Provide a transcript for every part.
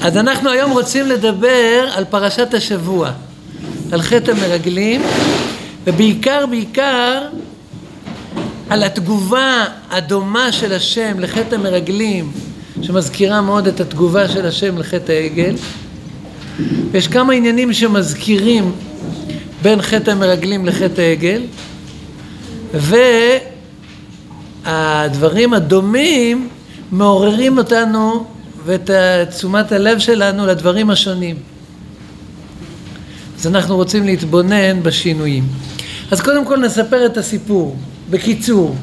אז אנחנו היום רוצים לדבר על פרשת השבוע, על חטא המרגלים, ובעיקר בעיקר על התגובה הדומה של השם לחטא המרגלים, שמזכירה מאוד את התגובה של השם לחטא העגל. ויש כמה עניינים שמזכירים בין חטא המרגלים לחטא העגל, והדברים הדומים מעוררים אותנו ואת תשומת הלב שלנו לדברים השונים. אז אנחנו רוצים להתבונן בשינויים. אז קודם כל נספר את הסיפור, בקיצור.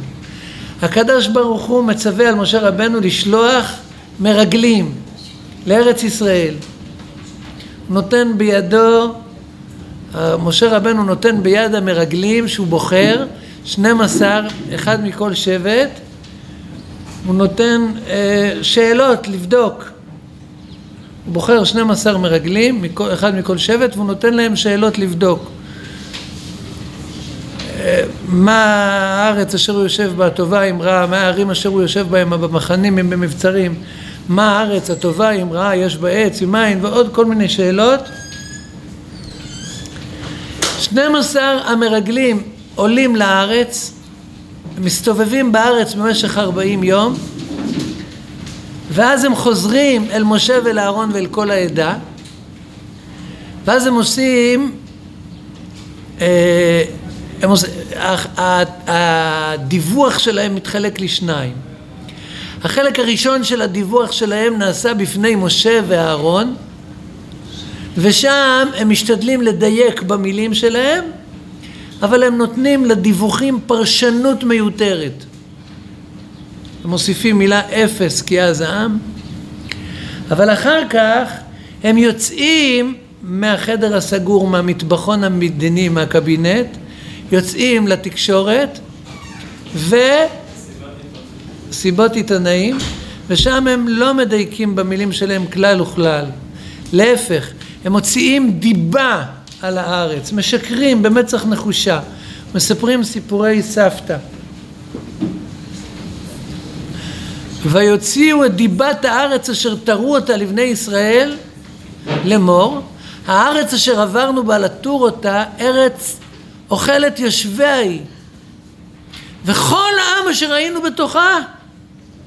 הקדוש ברוך הוא מצווה על משה רבנו לשלוח מרגלים לארץ ישראל. הוא נותן בידו, משה רבנו נותן ביד המרגלים שהוא בוחר, 12, אחד מכל שבט, הוא נותן אה, שאלות לבדוק. הוא בוחר 12 מרגלים, מכל, אחד מכל שבט, והוא נותן להם שאלות לבדוק. אה, מה הארץ אשר הוא יושב בה הטובה אם רעה, מה הערים אשר הוא יושב בהם במחנים אם במבצרים, מה הארץ הטובה אם רעה יש בה עץ עם מים ועוד כל מיני שאלות. 12 המרגלים עולים לארץ מסתובבים בארץ במשך ארבעים יום ואז הם חוזרים אל משה ואל אהרון ואל כל העדה ואז הם עושים, אה, הם עושים הדיווח שלהם מתחלק לשניים. החלק הראשון של הדיווח שלהם נעשה בפני משה ואהרון ושם הם משתדלים לדייק במילים שלהם אבל הם נותנים לדיווחים פרשנות מיותרת. הם מוסיפים מילה אפס כי אז העם, אבל אחר כך הם יוצאים מהחדר הסגור, מהמטבחון המדיני, מהקבינט, יוצאים לתקשורת וסיבות עיתונאים, ושם הם לא מדייקים במילים שלהם כלל וכלל. להפך, הם מוציאים דיבה על הארץ, משקרים במצח נחושה, מספרים סיפורי סבתא. ויוציאו את דיבת הארץ אשר תרו אותה לבני ישראל לאמור, הארץ אשר עברנו בה לתור אותה, ארץ אוכלת יושביה היא. וכל העם אשר היינו בתוכה,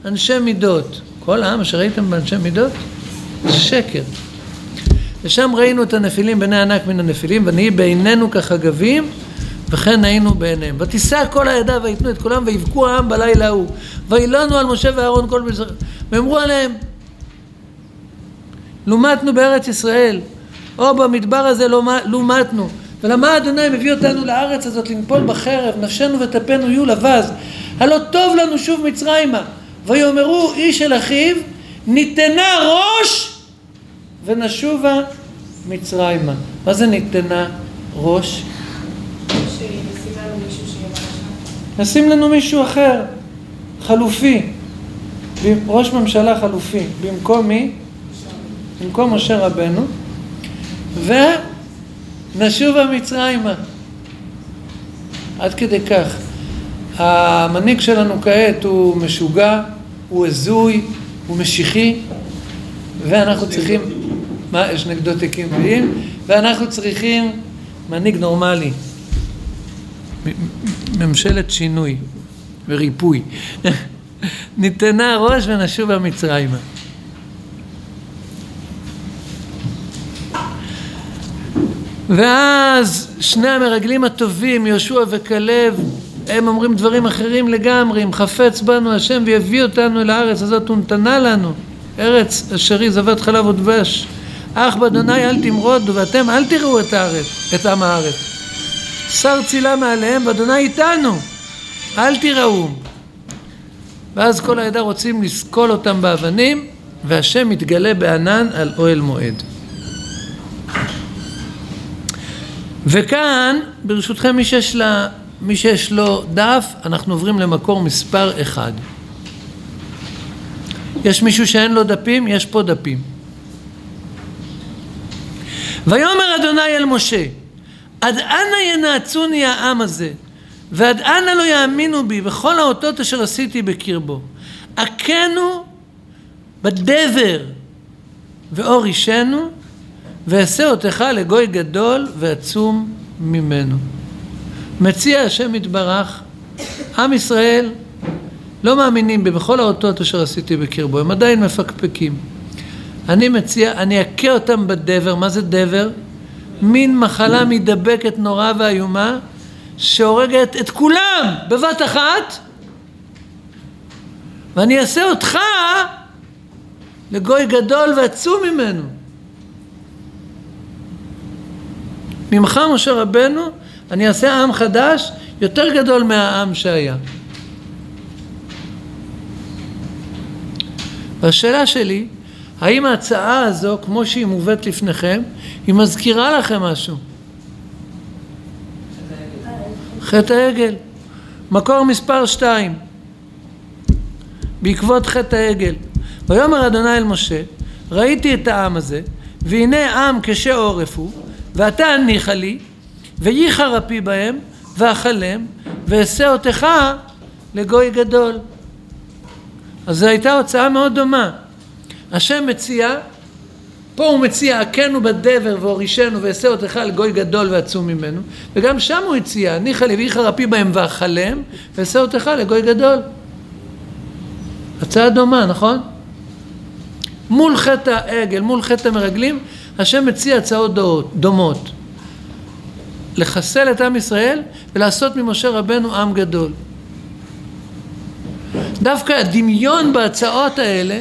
אנשי מידות. כל העם אשר הייתם באנשי מידות? שקר. ושם ראינו את הנפילים בני ענק מן הנפילים ונהי בעינינו כחגבים וכן היינו בעיניהם. ותישא כל העדה ויתנו את כולם ויבכו העם בלילה ההוא. וילונו על משה ואהרון כל מזרח ואמרו עליהם לומדנו בארץ ישראל או במדבר הזה לומדנו ולמה אדוני מביא אותנו לארץ הזאת לנפול בחרב נפשנו וטפנו יהיו לבז. הלא טוב לנו שוב מצרימה. ויאמרו איש אל אחיו ניתנה ראש ונשובה מצרימה. מה זה ניתנה ראש? נשים לנו מישהו אחר, חלופי, ראש ממשלה חלופי, במקום מי? במקום משה רבנו, ונשובה מצרימה. עד כדי כך. המנהיג שלנו כעת הוא משוגע, הוא הזוי, הוא משיחי, ואנחנו צריכים... מה, יש נגדו תיקים פליליים, ואנחנו צריכים מנהיג נורמלי. ממשלת שינוי וריפוי. ניתנה ראש ונשובה מצרימה. ואז שני המרגלים הטובים, יהושע וכלב, הם אומרים דברים אחרים לגמרי, אם חפץ בנו השם ויביא אותנו אל הארץ הזאת ונתנה לנו, ארץ אשר היא זבת חלב ודבש. אך באדוני אל תמרודו ואתם אל תראו את הארץ, את עם הארץ. שר צילה מעליהם ואדוני איתנו, אל תיראו. ואז כל העדה רוצים לסקול אותם באבנים והשם מתגלה בענן על אוהל מועד. וכאן, ברשותכם, מי שיש, לה, מי שיש לו דף, אנחנו עוברים למקור מספר אחד. יש מישהו שאין לו דפים? יש פה דפים. ויאמר אדוני אל משה עד אנה ינאצוני העם הזה ועד אנה לא יאמינו בי בכל האותות אשר עשיתי בקרבו עקנו בדבר ואור אישנו ואעשה אותך לגוי גדול ועצום ממנו. מציע השם יתברך, עם ישראל לא מאמינים בי בכל האותות אשר עשיתי בקרבו, הם עדיין מפקפקים. אני מציע, אני אכה אותם בדבר, מה זה דבר? מין מחלה מידבקת נורא ואיומה שהורגת את כולם בבת אחת ואני אעשה אותך לגוי גדול ועצום ממנו. ממך משה רבנו אני אעשה עם חדש יותר גדול מהעם שהיה. והשאלה שלי, האם ההצעה הזו, כמו שהיא מובאת לפניכם, היא מזכירה לכם משהו? חטא העגל. מקור מספר שתיים, בעקבות חטא העגל. ויאמר אדוני אל משה, ראיתי את העם הזה, והנה עם קשה עורף הוא, ואתה הניחה לי, וייחר אפי בהם, ואכלם, ואעשה אותך לגוי גדול. אז זו הייתה הוצאה מאוד דומה. השם מציע, פה הוא מציע, הכנו בדבר והורישנו ואעשה אותך לגוי גדול ועצום ממנו, וגם שם הוא הציע, ניחא לי ואיחר אפי בהם ואכלם, ואעשה אותך לגוי גדול. הצעה דומה, נכון? מול חטא העגל, מול חטא המרגלים, השם מציע הצעות דומות. לחסל את עם ישראל ולעשות ממשה רבנו עם גדול. דווקא הדמיון בהצעות האלה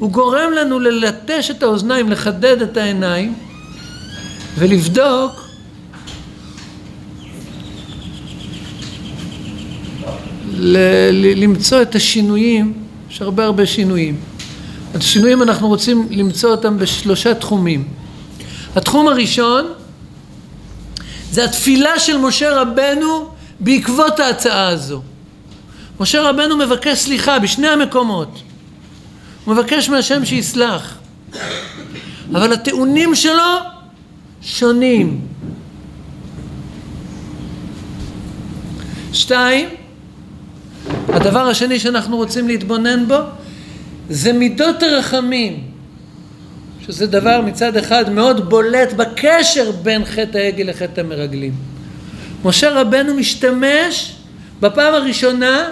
הוא גורם לנו ללטש את האוזניים, לחדד את העיניים ולבדוק ל- למצוא את השינויים, יש הרבה הרבה שינויים. את השינויים אנחנו רוצים למצוא אותם בשלושה תחומים. התחום הראשון זה התפילה של משה רבנו בעקבות ההצעה הזו. משה רבנו מבקש סליחה בשני המקומות. הוא מבקש מהשם שיסלח. אבל הטיעונים שלו שונים. שתיים, הדבר השני שאנחנו רוצים להתבונן בו זה מידות הרחמים, שזה דבר מצד אחד מאוד בולט בקשר בין חטא העגל לחטא המרגלים. משה רבנו משתמש בפעם הראשונה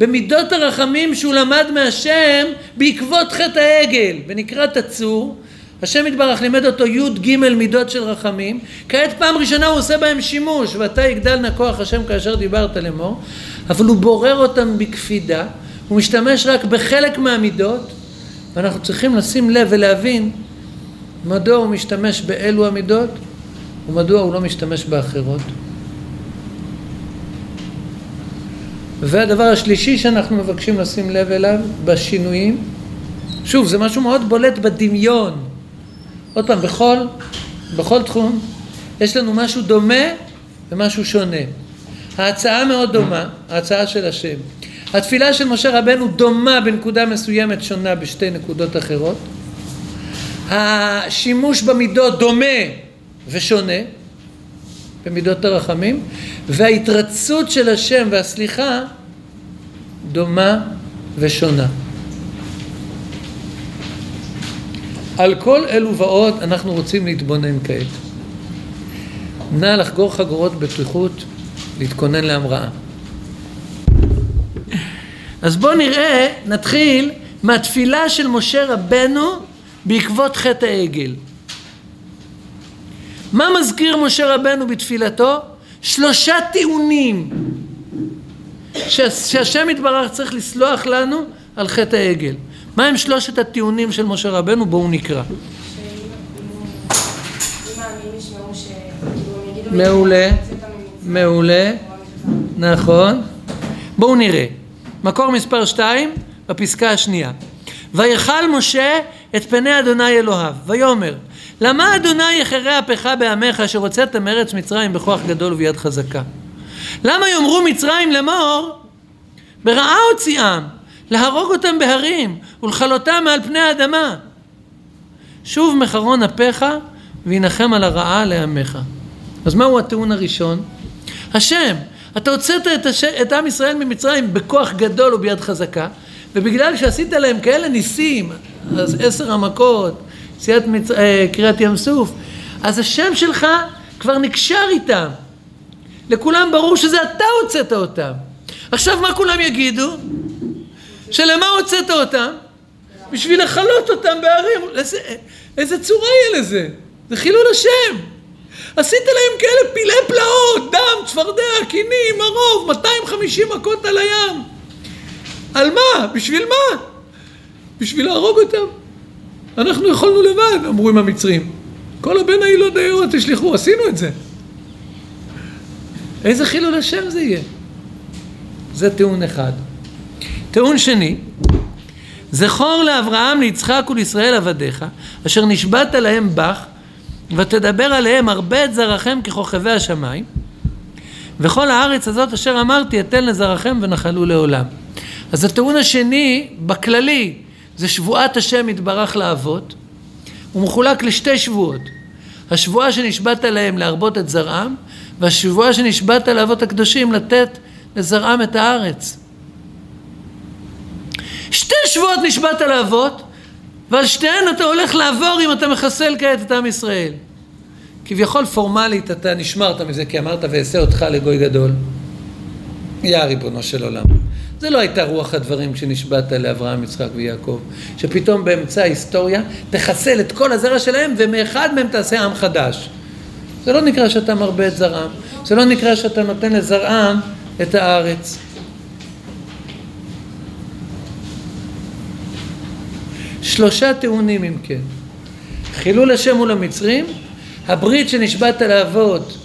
במידות הרחמים שהוא למד מהשם בעקבות חטא העגל, ונקרא תצור, השם יתברך לימד אותו י"ג מידות של רחמים, כעת פעם ראשונה הוא עושה בהם שימוש, ואתה יגדל נא כוח השם כאשר דיברת לאמור, אבל הוא בורר אותם בקפידה, הוא משתמש רק בחלק מהמידות, ואנחנו צריכים לשים לב ולהבין מדוע הוא משתמש באלו המידות ומדוע הוא לא משתמש באחרות. והדבר השלישי שאנחנו מבקשים לשים לב אליו בשינויים, שוב זה משהו מאוד בולט בדמיון, עוד פעם בכל, בכל תחום יש לנו משהו דומה ומשהו שונה. ההצעה מאוד דומה, ההצעה של השם. התפילה של משה רבנו דומה בנקודה מסוימת, שונה בשתי נקודות אחרות. השימוש במידות דומה ושונה במידות הרחמים, וההתרצות של השם והסליחה דומה ושונה. על כל אלו ועוד אנחנו רוצים להתבונן כעת. נא לחגור חגורות בטיחות, להתכונן להמראה. אז בואו נראה, נתחיל מהתפילה של משה רבנו בעקבות חטא העגל. מה מזכיר משה רבנו בתפילתו? שלושה טיעונים שהשם יתברך צריך לסלוח לנו על חטא העגל. מה הם שלושת הטיעונים של משה רבנו? בואו נקרא. מעולה, מעולה, נכון. בואו נראה. מקור מספר שתיים, בפסקה השנייה. ויכל משה את פני אדוני אלוהיו, ויאמר למה אדוני יחרה אפך בעמך אשר הוצאתם מארץ מצרים בכוח גדול וביד חזקה? למה יאמרו מצרים לאמור ברעה הוציאם להרוג אותם בהרים ולכלותם מעל פני האדמה שוב מחרון אפיך וינחם על הרעה לעמך אז מהו הטיעון הראשון? השם אתה הוצאת את, הש... את עם ישראל ממצרים בכוח גדול וביד חזקה ובגלל שעשית להם כאלה ניסים אז עשר המכות, יציאת מצ... אה, קריעת ים סוף, אז השם שלך כבר נקשר איתם. לכולם ברור שזה אתה הוצאת אותם. עכשיו מה כולם יגידו? שלמה הוצאת אותם? בשביל לכלות אותם בערים. איזה, איזה צורה יהיה לזה? זה חילול השם. עשית להם כאלה פילי פלאות, דם, צפרדע, קינים, הרוב, 250 מכות על הים. על מה? בשביל מה? בשביל להרוג אותם. אנחנו יכולנו לבד, אמרו עם המצרים. כל הבן העילות דיו תשלחו, עשינו את זה. איזה חילול השם זה יהיה? זה טיעון אחד. טיעון שני, זכור לאברהם, ליצחק ולישראל עבדיך, אשר נשבעת להם בך, ותדבר עליהם הרבה את זרעכם ככוכבי השמיים, וכל הארץ הזאת אשר אמרתי אתן לזרעכם ונחלו לעולם. אז הטיעון השני, בכללי, זה שבועת השם יתברך לאבות, הוא מחולק לשתי שבועות. השבועה שנשבעת להם להרבות את זרעם, והשבועה שנשבעת לאבות הקדושים לתת לזרעם את הארץ. שתי שבועות נשבעת לאבות, ועל שתיהן אתה הולך לעבור אם אתה מחסל כעת את עם ישראל. כביכול פורמלית אתה נשמרת מזה כי אמרת ואעשה אותך לגוי גדול. יא ריבונו של עולם. זה לא הייתה רוח הדברים כשנשבעת לאברהם, יצחק ויעקב, שפתאום באמצע ההיסטוריה תחסל את כל הזרע שלהם ומאחד מהם תעשה עם חדש. זה לא נקרא שאתה מרבה את זרעם, זה לא נקרא שאתה נותן לזרעם את הארץ. שלושה טיעונים אם כן. חילול השם מול המצרים, הברית שנשבעת לאבות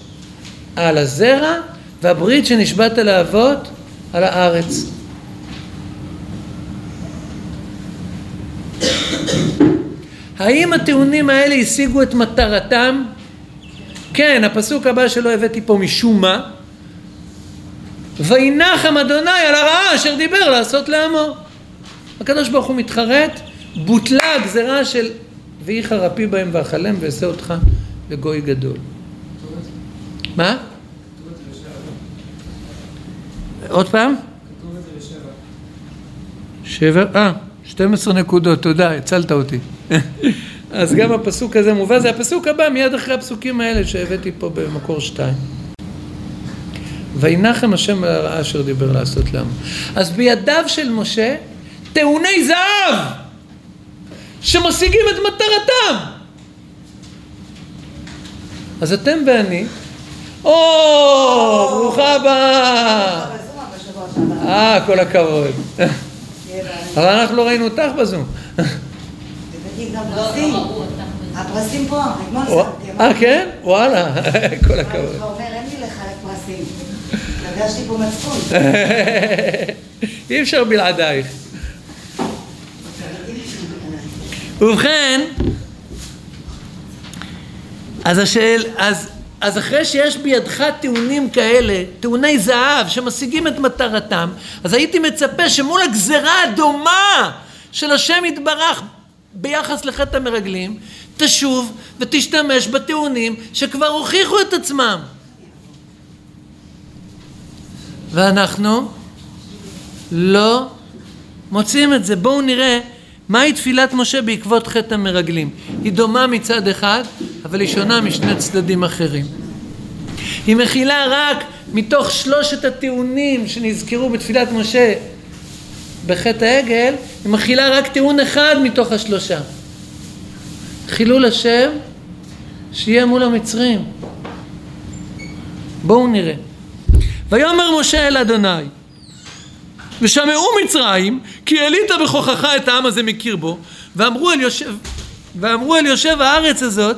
על הזרע, והברית שנשבעת לאבות על הארץ. האם הטיעונים האלה השיגו את מטרתם? כן, הפסוק הבא שלא הבאתי פה משום מה. וינחם אדוני על הרעה אשר דיבר לעשות לעמו. הקדוש ברוך הוא מתחרט, בוטלה הגזרה של ויהי חרפי בהם ואכלם ואעשה אותך לגוי גדול. מה? עוד פעם? שבע? אה, 12 נקודות, תודה, הצלת אותי. אז גם הפסוק הזה מובא, זה הפסוק הבא מיד אחרי הפסוקים האלה שהבאתי פה במקור שתיים. וינחם השם על הרעה אשר דיבר לעשות לעמו. אז בידיו של משה טעוני זהב שמשיגים את מטרתם. אז אתם ואני, או, ברוכה הבאה. אה, כל הכבוד. אבל אנחנו לא ראינו אותך בזום. הפרסים פה, אה, כן? וואלה, כל הכבוד. אתה אומר, אין לי לחלק פרסים. הרגשתי פה מצפון. אי אפשר בלעדייך. ובכן, אז השאל, אז, אז אחרי שיש בידך טיעונים כאלה, טיעוני זהב שמשיגים את מטרתם, אז הייתי מצפה שמול הגזרה הדומה של השם יתברך ביחס לחטא המרגלים, תשוב ותשתמש בטיעונים שכבר הוכיחו את עצמם. ואנחנו לא מוצאים את זה. בואו נראה מהי תפילת משה בעקבות חטא המרגלים. היא דומה מצד אחד, אבל היא שונה משני צדדים אחרים. היא מכילה רק מתוך שלושת הטיעונים שנזכרו בתפילת משה בחטא העגל, היא מכילה רק טיעון אחד מתוך השלושה. חילול השם שיהיה מול המצרים. בואו נראה. ויאמר משה אל אדוני ושמעו מצרים כי העלית בכוחך את העם הזה מקרבו ואמרו אל יושב, ואמרו אל יושב הארץ הזאת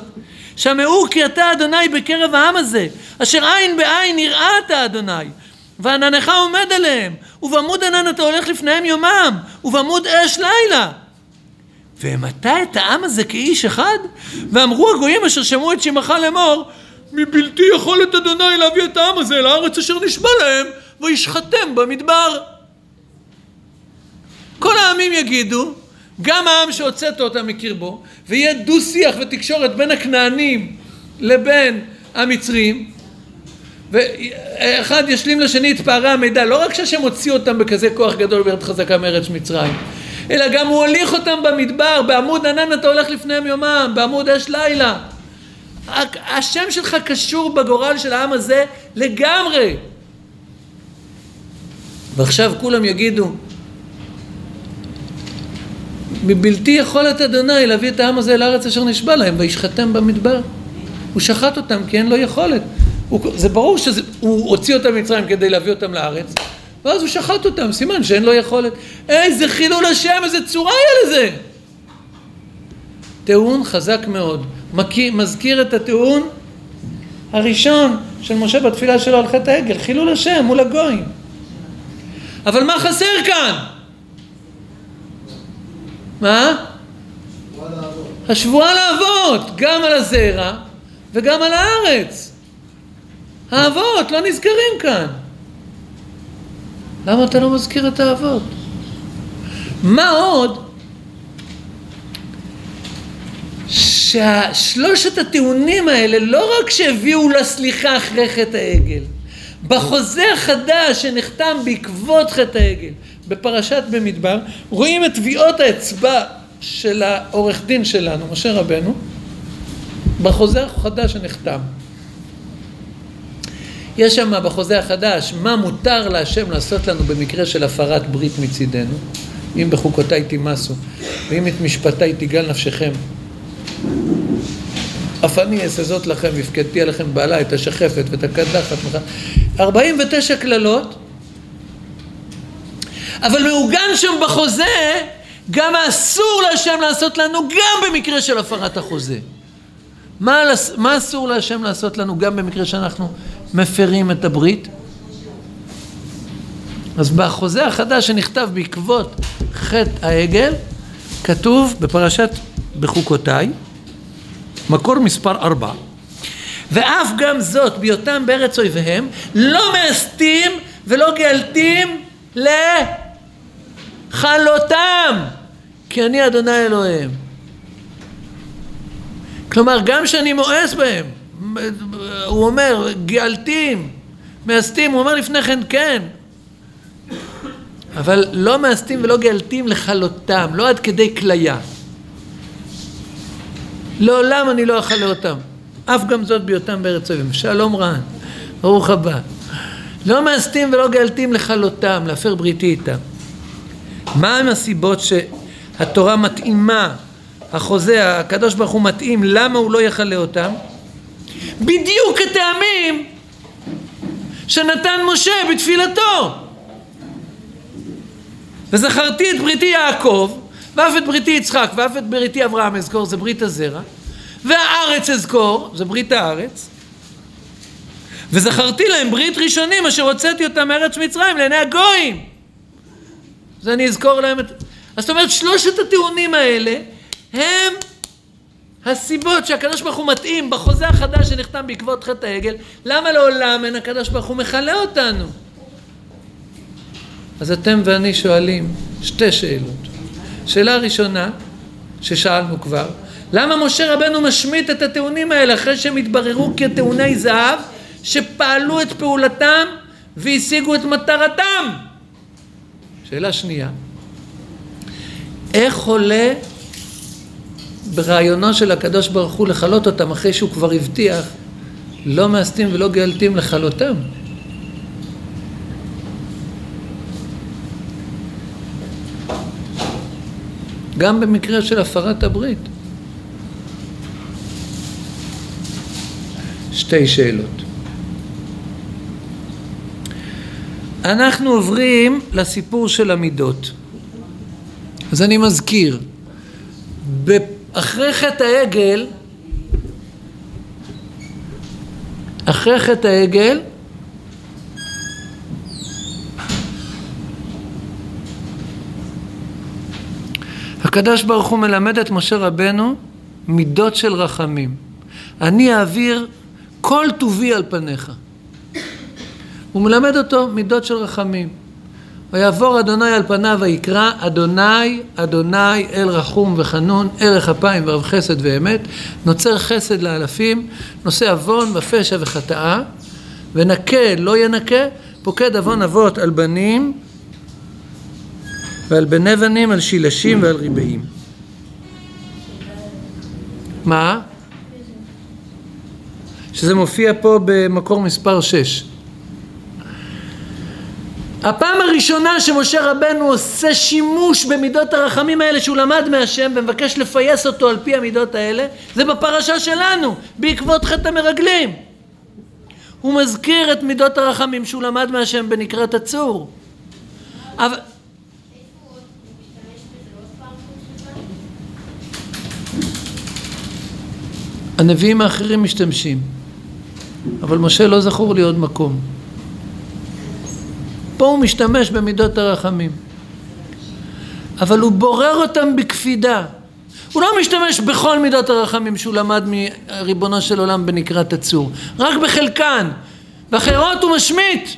שמעו כי אתה אדוני בקרב העם הזה אשר עין בעין יראת אדוני ועננך עומד עליהם ובעמוד ענן אתה הולך לפניהם יומם ובעמוד אש לילה. והמתה את העם הזה כאיש אחד? ואמרו הגויים אשר שמעו את שמך לאמור מבלתי יכולת אדוני להביא את העם הזה לארץ אשר נשבע להם וישחטם במדבר. כל העמים יגידו גם העם שהוצאת אותם מקרבו ויהיה דו שיח ותקשורת בין הכנענים לבין המצרים ואחד ישלים לשני את פערי המידע לא רק שהשם הוציא אותם בכזה כוח גדול בארץ חזקה מארץ מצרים אלא גם הוא הוליך אותם במדבר, בעמוד ענן אתה הולך לפניהם יומם, בעמוד אש לילה. השם שלך קשור בגורל של העם הזה לגמרי. ועכשיו כולם יגידו, מבלתי יכולת אדוני להביא את העם הזה אל הארץ אשר נשבע להם, וישחטם במדבר. הוא שחט אותם כי אין לו יכולת. הוא, זה ברור שהוא הוציא אותם ממצרים כדי להביא אותם לארץ, ואז הוא שחט אותם, סימן שאין לו יכולת. איזה חילול השם, איזה צורה היה לזה! טיעון חזק מאוד. מזכיר את הטיעון הראשון של משה בתפילה שלו על חטא העגל, חילול השם מול הגויים. אבל מה חסר כאן? מה? השבועה לאבות, גם על הזרע וגם על הארץ. האבות לא נזכרים כאן. למה אתה לא מזכיר את האבות? מה עוד? ששלושת הטיעונים האלה לא רק שהביאו לסליחה אחרי חטא העגל, בחוזה החדש שנחתם בעקבות חטא העגל, בפרשת במדבר, רואים את טביעות האצבע של העורך דין שלנו, משה רבנו, בחוזה החדש שנחתם. יש שם בחוזה החדש מה מותר להשם לעשות לנו במקרה של הפרת ברית מצידנו, אם בחוקותיי תימסו, ואם את משפטיי תגל נפשכם. אף אני אעשה זאת לכם, והפקדתי עליכם בעלה, את השחפת ואת הקדחת. 49 קללות, אבל מעוגן שם בחוזה גם האסור להשם לעשות לנו גם במקרה של הפרת החוזה. מה, מה אסור להשם לעשות לנו גם במקרה שאנחנו מפרים את הברית? אז בחוזה החדש שנכתב בעקבות חטא העגל, כתוב בפרשת בחוקותיי, מקור מספר ארבע, ואף גם זאת בהיותם בארץ אויביהם, לא מאסתים ולא גאלתים לכלותם, כי אני אדוני אלוהיהם. כלומר, גם כשאני מואס בהם, הוא אומר, גאלתים, מאסתים, הוא אומר לפני כן, כן, אבל לא מאסתים ולא גאלתים לכלותם, לא עד כדי כליה. לעולם אני לא אכלה אותם, אף גם זאת בהיותם בארץ אויבים. שלום רען, ברוך הבא. לא מאסתים ולא גאלתים לכלותם, להפר בריתי איתם. מהם הסיבות שהתורה מתאימה, החוזה, הקדוש ברוך הוא מתאים, למה הוא לא יכלה אותם? בדיוק הטעמים שנתן משה בתפילתו. וזכרתי את בריתי יעקב, ואף את בריתי יצחק, ואף את בריתי אברהם אזכור, זה ברית הזרע, והארץ אזכור, זה ברית הארץ, וזכרתי להם ברית ראשונים אשר הוצאתי אותם מארץ מצרים לעיני הגויים. אז אני אזכור להם את... אז זאת אומרת, שלושת הטיעונים האלה הם הסיבות שהקדוש ברוך הוא מתאים בחוזה החדש שנחתם בעקבות חטא העגל, למה לעולם אין הקדוש ברוך הוא מכלה אותנו? אז אתם ואני שואלים שתי שאלות. שאלה ראשונה, ששאלנו כבר, למה משה רבנו משמיט את הטיעונים האלה אחרי שהם התבררו כטיעוני זהב שפעלו את פעולתם והשיגו את מטרתם? שאלה שנייה, איך עולה ברעיונו של הקדוש ברוך הוא לכלות אותם אחרי שהוא כבר הבטיח לא מאסתים ולא גאלתים לכלותם? גם במקרה של הפרת הברית. שתי שאלות. אנחנו עוברים לסיפור של המידות. אז אני מזכיר, אחרי חטא העגל, אחרי חטא העגל, הקדוש ברוך הוא מלמד את משה רבנו מידות של רחמים. אני אעביר כל טובי על פניך. הוא מלמד אותו מידות של רחמים. ויעבור אדוני על פניו ויקרא אדוני אדוני אל רחום וחנון ערך אפיים ורב חסד ואמת נוצר חסד לאלפים נושא עוון ופשע וחטאה ונקה לא ינקה פוקד עוון אבות על בנים ועל בני בנים, על שילשים ועל ריבעים. מה? שזה מופיע פה במקור מספר 6. הפעם הראשונה שמשה רבנו עושה שימוש במידות הרחמים האלה שהוא למד מהשם ומבקש לפייס אותו על פי המידות האלה זה בפרשה שלנו בעקבות חטא המרגלים הוא מזכיר את מידות הרחמים שהוא למד מהשם בנקרת הצור. הנביאים האחרים משתמשים אבל משה לא זכור לי עוד מקום פה הוא משתמש במידות הרחמים. אבל הוא בורר אותם בקפידה. הוא לא משתמש בכל מידות הרחמים שהוא למד מריבונו של עולם בנקרת הצור, רק בחלקן, ואחרות הוא משמיט.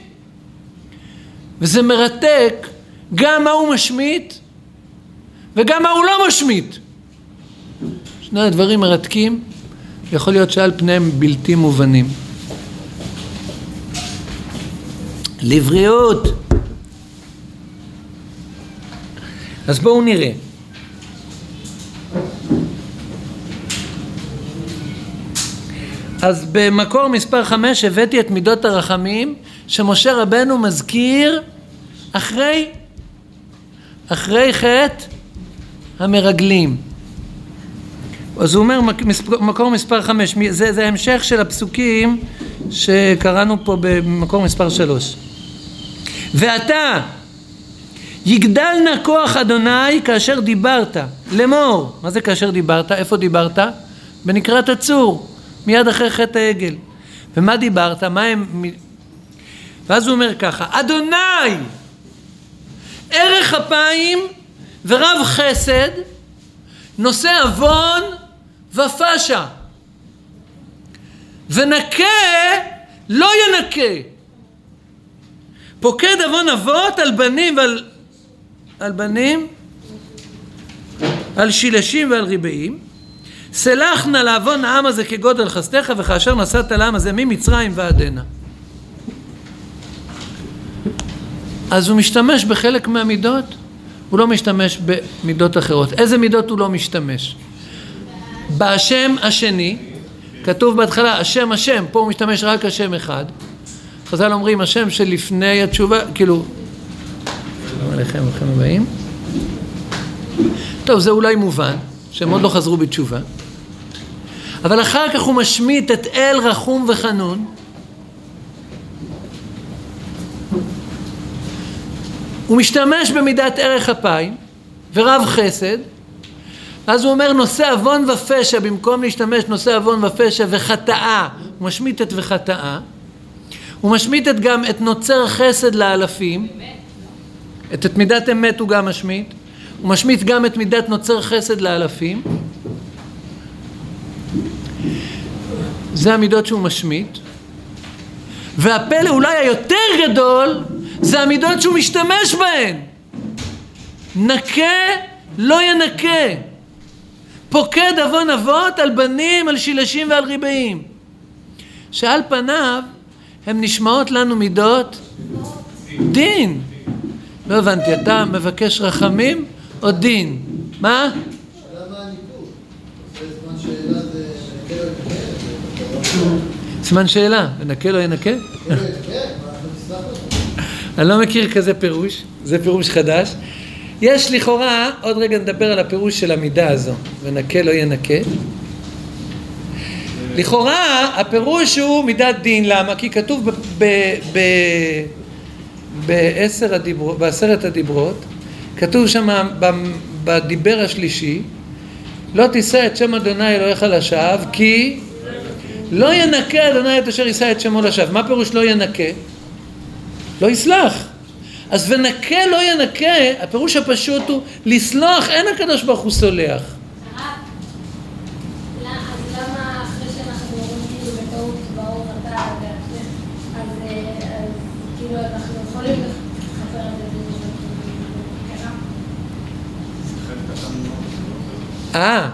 וזה מרתק גם מה הוא משמיט וגם מה הוא לא משמיט. שני הדברים מרתקים, יכול להיות שעל פניהם בלתי מובנים. לבריאות. אז בואו נראה. אז במקור מספר חמש הבאתי את מידות הרחמים שמשה רבנו מזכיר אחרי, אחרי חטא המרגלים. אז הוא אומר מקור מספר חמש, זה, זה המשך של הפסוקים שקראנו פה במקור מספר שלוש. ואתה יגדל נא כוח אדוני כאשר דיברת לאמור מה זה כאשר דיברת? איפה דיברת? בנקרת הצור מיד אחרי חטא העגל ומה דיברת? מה הם... ואז הוא אומר ככה אדוני ערך אפיים ורב חסד נושא עוון ופשע ונקה לא ינקה פוקד עוון אבות על בנים ועל על בנים, על שילשים ועל ריבעים. סלח נא לעוון העם הזה כגודל חסדיך וכאשר נסעת לעם הזה ממצרים ועד הנה. אז הוא משתמש בחלק מהמידות, הוא לא משתמש במידות אחרות. איזה מידות הוא לא משתמש? בהשם השני, כתוב בהתחלה השם השם, פה הוא משתמש רק השם אחד. חז"ל אומרים השם שלפני התשובה, כאילו, שלום עליכם, ברוכים הבאים. טוב, זה אולי מובן, שהם עוד לא חזרו בתשובה. אבל אחר כך הוא משמיט את אל רחום וחנון. הוא משתמש במידת ערך אפיים ורב חסד, אז הוא אומר נושא עוון ופשע, במקום להשתמש נושא עוון ופשע וחטאה, הוא משמיט את וחטאה. הוא משמיט את גם את נוצר חסד לאלפים, את, את מידת אמת הוא גם משמיט, הוא משמיט גם את מידת נוצר חסד לאלפים, זה המידות שהוא משמיט, והפלא אולי היותר גדול זה המידות שהוא משתמש בהן. נקה לא ינקה. פוקד עוון אבות על בנים, על שילשים ועל ריבעים. שעל פניו הן נשמעות לנו מידות דין. לא הבנתי, אתה מבקש רחמים או דין? מה? סימן שאלה, ונקה לא ינקה? אני לא מכיר כזה פירוש, זה פירוש חדש. יש לכאורה, עוד רגע נדבר על הפירוש של המידה הזו, ונקה לא ינקה. לכאורה הפירוש הוא מידת דין, למה? כי כתוב בעשר הדיברות, בעשרת הדיברות, כתוב שם בדיבר השלישי, לא תישא את שם אדוני אלוהיך לשווא, כי לא ינקה אדוני את אשר יישא את שמו לשווא. מה פירוש לא ינקה? לא יסלח. אז ונקה לא ינקה, הפירוש הפשוט הוא לסלוח, אין הקדוש ברוך הוא סולח. אה,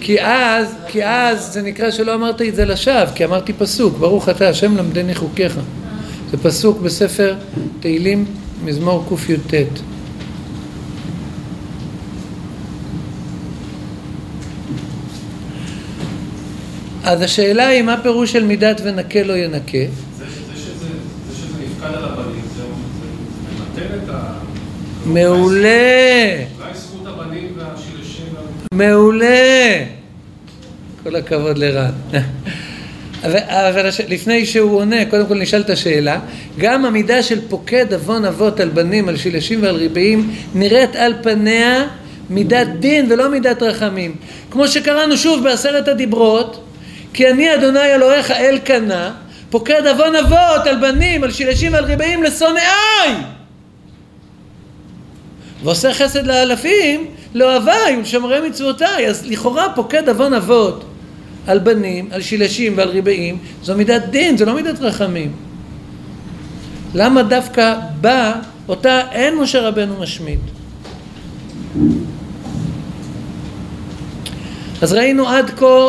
כי אז, כי אז זה נקרא שלא אמרתי את זה לשווא, כי אמרתי פסוק, ברוך אתה השם למדני חוקיך. זה פסוק בספר תהילים, מזמור קי"ט. אז השאלה היא מה פירוש של מידת ונקה לא ינקה? זה, זה, שזה, זה שזה נפקד על הבנים, זה, זה מבטל את ה... מעולה! מעולה. כל הכבוד לרן. אבל. לפני שהוא עונה, קודם כל נשאל את השאלה. גם המידה של פוקד עוון אבות על בנים, על שילשים ועל ריבעים, נראית על פניה מידת דין ולא מידת רחמים. כמו שקראנו שוב בעשרת הדיברות, כי אני אדוני אלוהיך אל קנה, פוקד עוון אבות על בנים, על שילשים ועל ריבעים לשונאיי. ועושה חסד לאלפים, לאוהביי ולשמרי מצוותיי. אז לכאורה פוקד עוון אבות על בנים, על שילשים ועל ריבעים, זו מידת דין, זו לא מידת רחמים. למה דווקא בה, אותה אין משה רבנו משמיט? אז ראינו עד כה,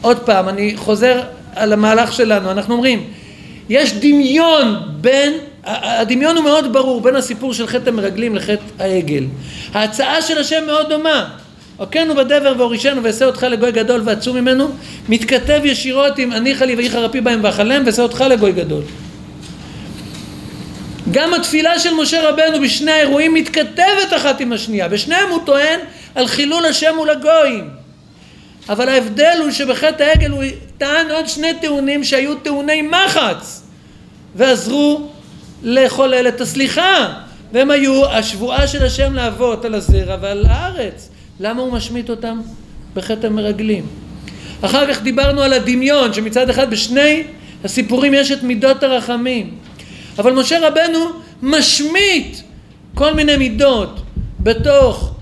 עוד פעם, אני חוזר על המהלך שלנו, אנחנו אומרים, יש דמיון בין, הדמיון הוא מאוד ברור בין הסיפור של חטא המרגלים לחטא העגל. ההצעה של השם מאוד דומה. הוקנו בדבר והורישנו ואעשה אותך לגוי גדול ועצום ממנו, מתכתב ישירות עם הניחה לי ואיך הרפי בהם ואכלם ואעשה אותך לגוי גדול. גם התפילה של משה רבנו בשני האירועים מתכתבת אחת עם השנייה, בשניהם הוא טוען על חילול השם מול הגויים. אבל ההבדל הוא שבחטא העגל הוא טען עוד שני טיעונים שהיו טיעוני מחץ ועזרו לחולל את הסליחה והם היו השבועה של השם לאבות על הזרע ועל הארץ. למה הוא משמיט אותם? בחטא המרגלים. אחר כך דיברנו על הדמיון שמצד אחד בשני הסיפורים יש את מידות הרחמים. אבל משה רבנו משמיט כל מיני מידות בתוך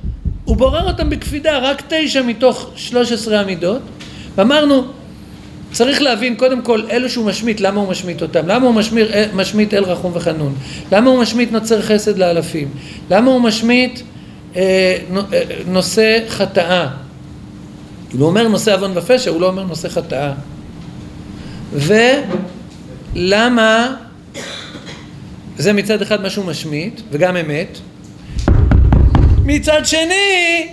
הוא בורר אותם בקפידה, רק תשע מתוך שלוש עשרה המידות, ואמרנו, צריך להבין קודם כל אלו שהוא משמיט, למה הוא משמיט אותם? למה הוא משמיר, משמיט אל רחום וחנון? למה הוא משמיט נוצר חסד לאלפים? למה הוא משמיט אה, אה, נושא חטאה? הוא אומר נושא עוון ופשע, הוא לא אומר נושא חטאה. ולמה, זה מצד אחד מה שהוא משמיט, וגם אמת, מצד שני,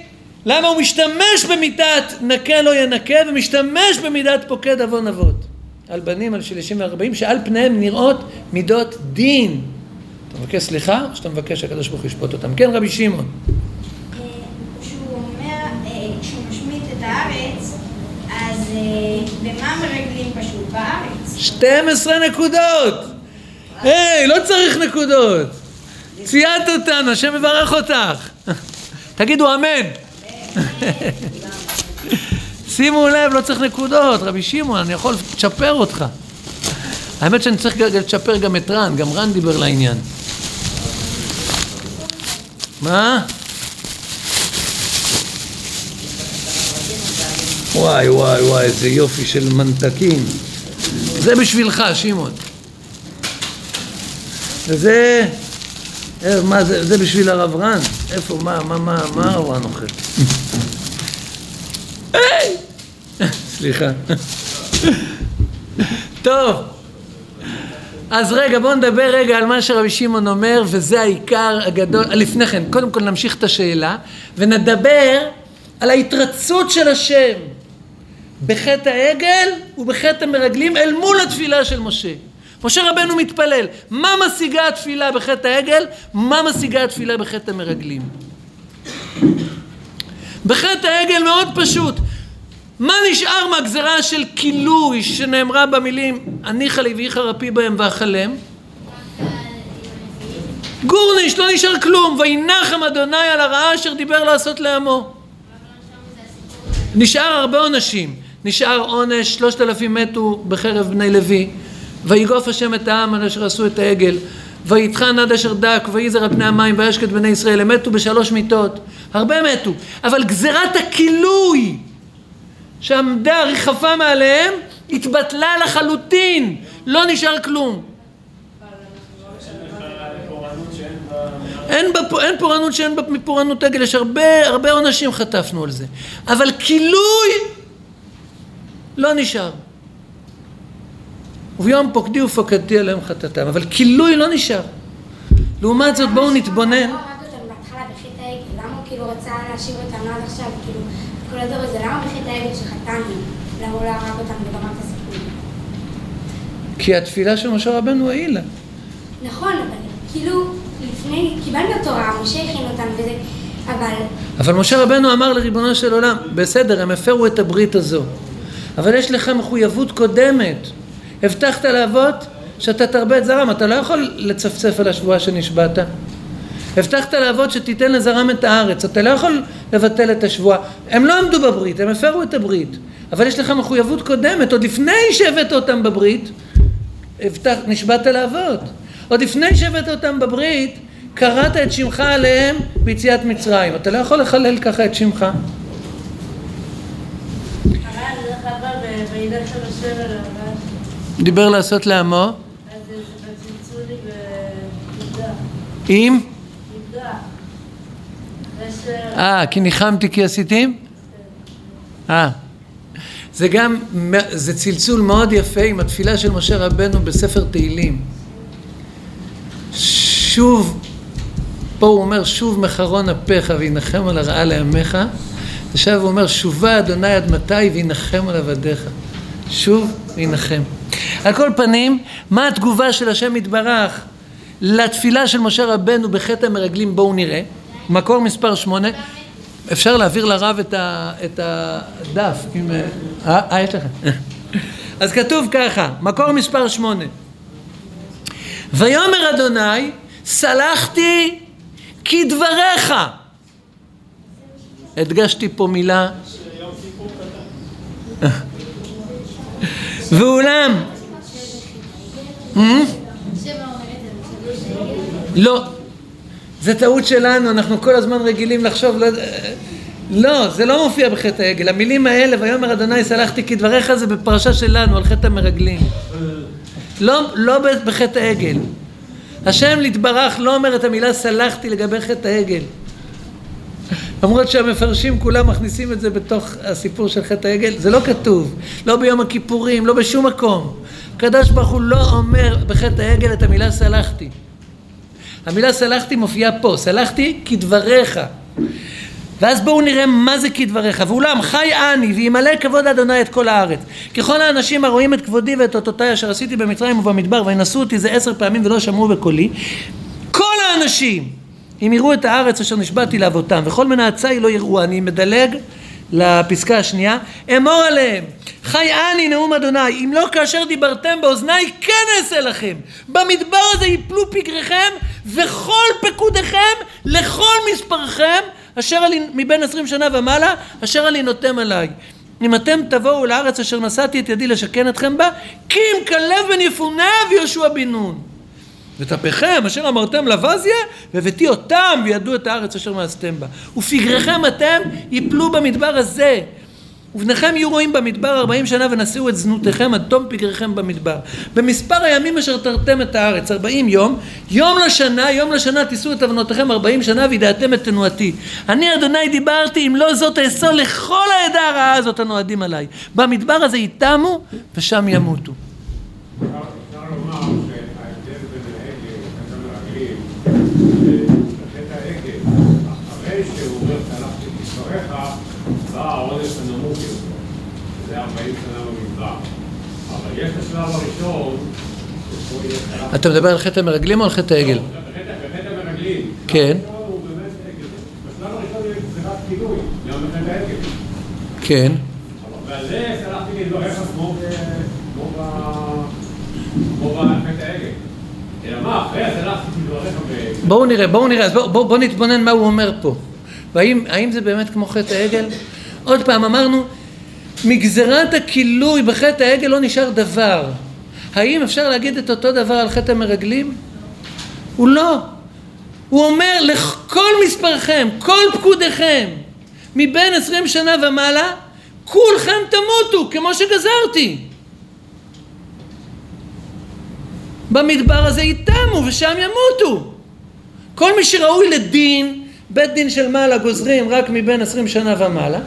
למה הוא משתמש במידת נקה לא ינקה ומשתמש במידת פוקד עוון אבות על בנים, על שלישים וארבעים, שעל פניהם נראות מידות דין. אתה מבקש סליחה או שאתה מבקש שהקדוש ברוך הוא ישפוט אותם? כן, רבי שמעון. כשהוא אומר, אה, כשהוא משמיט את הארץ, אז אה, במה מרגלים פשוט? בארץ. 12 נקודות! היי, לא צריך נקודות! ציינת אותנו, השם מברך אותך. תגידו אמן. שימו לב, לא צריך נקודות, רבי שמעון, אני יכול לצ'פר אותך. האמת שאני צריך לצ'פר גם את רן, גם רן דיבר לעניין. מה? וואי וואי וואי, איזה יופי של ממתקים. זה בשבילך, שמעון. וזה... אה, מה זה, זה בשביל הרב רן? איפה, מה, מה, מה, מה הרב רן אוכל? היי! סליחה. טוב, אז רגע, בואו נדבר רגע על מה שרבי שמעון אומר, וזה העיקר הגדול. לפני כן, קודם כל נמשיך את השאלה, ונדבר על ההתרצות של השם בחטא העגל ובחטא המרגלים אל מול התפילה של משה. משה רבנו מתפלל, מה משיגה התפילה בחטא העגל? מה משיגה התפילה בחטא המרגלים? בחטא העגל מאוד פשוט. מה נשאר מהגזרה של כילוי שנאמרה במילים הניחה לי ואיך הרפי בהם ואכלם? גורניש, לא נשאר כלום. וינחם אדוני על הרעה אשר דיבר לעשות לעמו. נשאר הרבה עונשים. נשאר עונש, שלושת אלפים מתו בחרב בני לוי. ויגוף השם את העם על אשר עשו את העגל. ויטחן עד אשר דק, ויזר על פני המים, וישקט בני ישראל. הם מתו בשלוש מיתות. הרבה מתו. אבל גזירת הכילוי שעמדה רחפה מעליהם, התבטלה לחלוטין. לא נשאר כלום. אין, בפ... אין פורענות שאין בה מפורענות עגל, יש הרבה, הרבה עונשים חטפנו על זה. אבל כילוי לא נשאר. וביום פוקדי ופקדתי עליהם חטאתם, אבל כילוי לא נשאר. לעומת זאת בואו נתבונן. אותם כאילו רצה להשאיר אותנו עד עכשיו, כאילו, כל הדור הזה, למה בחטא העגל שחטאנו? למה הוא לא הרג אותנו וגמר את הסיפור? כי התפילה של משה רבנו העילה. נכון, אבל כאילו, לפני, קיבלנו תורה, משה הכין אותנו וזה, אבל אבל משה רבנו אמר לריבונו של עולם, בסדר, הם הפרו את הברית הזו, אבל יש לך מחויבות קודמת. הבטחת לאבות שאתה תרבה את זרם, אתה לא יכול לצפצף על השבועה שנשבעת. הבטחת לאבות שתיתן לזרם את הארץ, אתה לא יכול לבטל את השבועה. הם לא עמדו בברית, הם הפרו את הברית, אבל יש לך מחויבות קודמת, עוד לפני שהבאת אותם בברית, הבטח, נשבעת לאבות. עוד לפני שהבאת אותם בברית, קראת את שמך עליהם ביציאת מצרים. אתה לא יכול לחלל ככה את שמך. דיבר לעשות לעמו, אם. אה, כי ניחמתי כי עשיתים? אה. זה גם, זה צלצול מאוד יפה עם התפילה של משה רבנו בספר תהילים. שוב, פה הוא אומר, שוב מחרון אפיך וינחם על הרעה לעמך. עכשיו הוא אומר, שובה אדוני עד מתי וינחם על עבדיך. שוב וינחם. על כל פנים, מה התגובה של השם יתברך לתפילה של משה רבנו בחטא המרגלים? בואו נראה. מקור מספר שמונה. אפשר להעביר לרב את, ה, את הדף. אם, אה, אה, יש לך. אז כתוב ככה, מקור מספר שמונה. ויאמר אדוני, סלחתי כדבריך. הדגשתי פה מילה. ואולם, Hmm? לא, זה טעות שלנו, אנחנו כל הזמן רגילים לחשוב, לא, לא, זה לא מופיע בחטא העגל. המילים האלה, ויאמר אדוני סלחתי כדבריך, זה בפרשה שלנו, על חטא המרגלים. לא, לא בחטא העגל. השם להתברך לא אומר את המילה סלחתי לגבי חטא העגל. למרות שהמפרשים כולם מכניסים את זה בתוך הסיפור של חטא העגל, זה לא כתוב, לא ביום הכיפורים, לא בשום מקום. הקדוש ברוך הוא לא אומר בחטא העגל את המילה סלחתי. המילה סלחתי מופיעה פה, סלחתי כדבריך. ואז בואו נראה מה זה כדבריך. ואולם חי אני וימלא כבוד אדוני את כל הארץ. ככל האנשים הרואים את כבודי ואת אותותיי אשר עשיתי במצרים ובמדבר וינשאו אותי זה עשר פעמים ולא שמעו בקולי. כל האנשים אם יראו את הארץ אשר נשבעתי לאבותם וכל מנאצי לא יראו אני מדלג לפסקה השנייה אמור עליהם חי אני נאום אדוני אם לא כאשר דיברתם באוזניי כן אעשה לכם. במדבר הזה יפלו פגריכם וכל פקודיכם לכל מספרכם אשר עלי מבין עשרים שנה ומעלה אשר עלי נותם עליי. אם אתם תבואו לארץ אשר נשאתי את ידי לשכן אתכם בה כי אם כלב בן יפונה ויהושע בן נון וטפיכם אשר אמרתם לבזיה והבאתי אותם וידעו את הארץ אשר מאסתם בה. ופגריכם אתם יפלו במדבר הזה. ובניכם יהיו רואים במדבר ארבעים שנה ונשאו את זנותיכם עד תום פגריכם במדבר. במספר הימים אשר תרתם את הארץ ארבעים יום יום לשנה יום לשנה תישאו את עוונותיכם ארבעים שנה וידעתם את תנועתי. אני אדוני דיברתי אם לא זאת אאסור לכל העדה הרעה הזאת הנועדים עליי. במדבר הזה ייתמו ושם ימותו אפשר לומר שההבדל בין העגל לחטא המרגלים, בחטא העגל, אחרי שהוא אומר סלחתי כדבריך, בא העונש הנמוך יותר, שזה 40 שנה במדבר. אבל יש את השלב הראשון, שבו יהיה סלחתי. אתה מדבר על חטא המרגלים או על חטא העגל? לא, בחטא בחטא המרגלים. כן. בשלב הראשון יש גזירת גם בחטא העגל. כן ועל זה כמו בחטא העגל. אלא מה, אחרי ב... בואו נראה, בואו נראה, אז בואו בוא, בוא נתבונן מה הוא אומר פה. והאם האם זה באמת כמו חטא העגל? עוד פעם, אמרנו, מגזרת הכילוי בחטא העגל לא נשאר דבר. האם אפשר להגיד את אותו דבר על חטא המרגלים? הוא לא. הוא אומר לכל מספרכם, כל פקודיכם, מבין עשרים שנה ומעלה, כולכם תמותו כמו שגזרתי. במדבר הזה ייתמו ושם ימותו. כל מי שראוי לדין, בית דין של מעלה גוזרים רק מבין עשרים שנה ומעלה.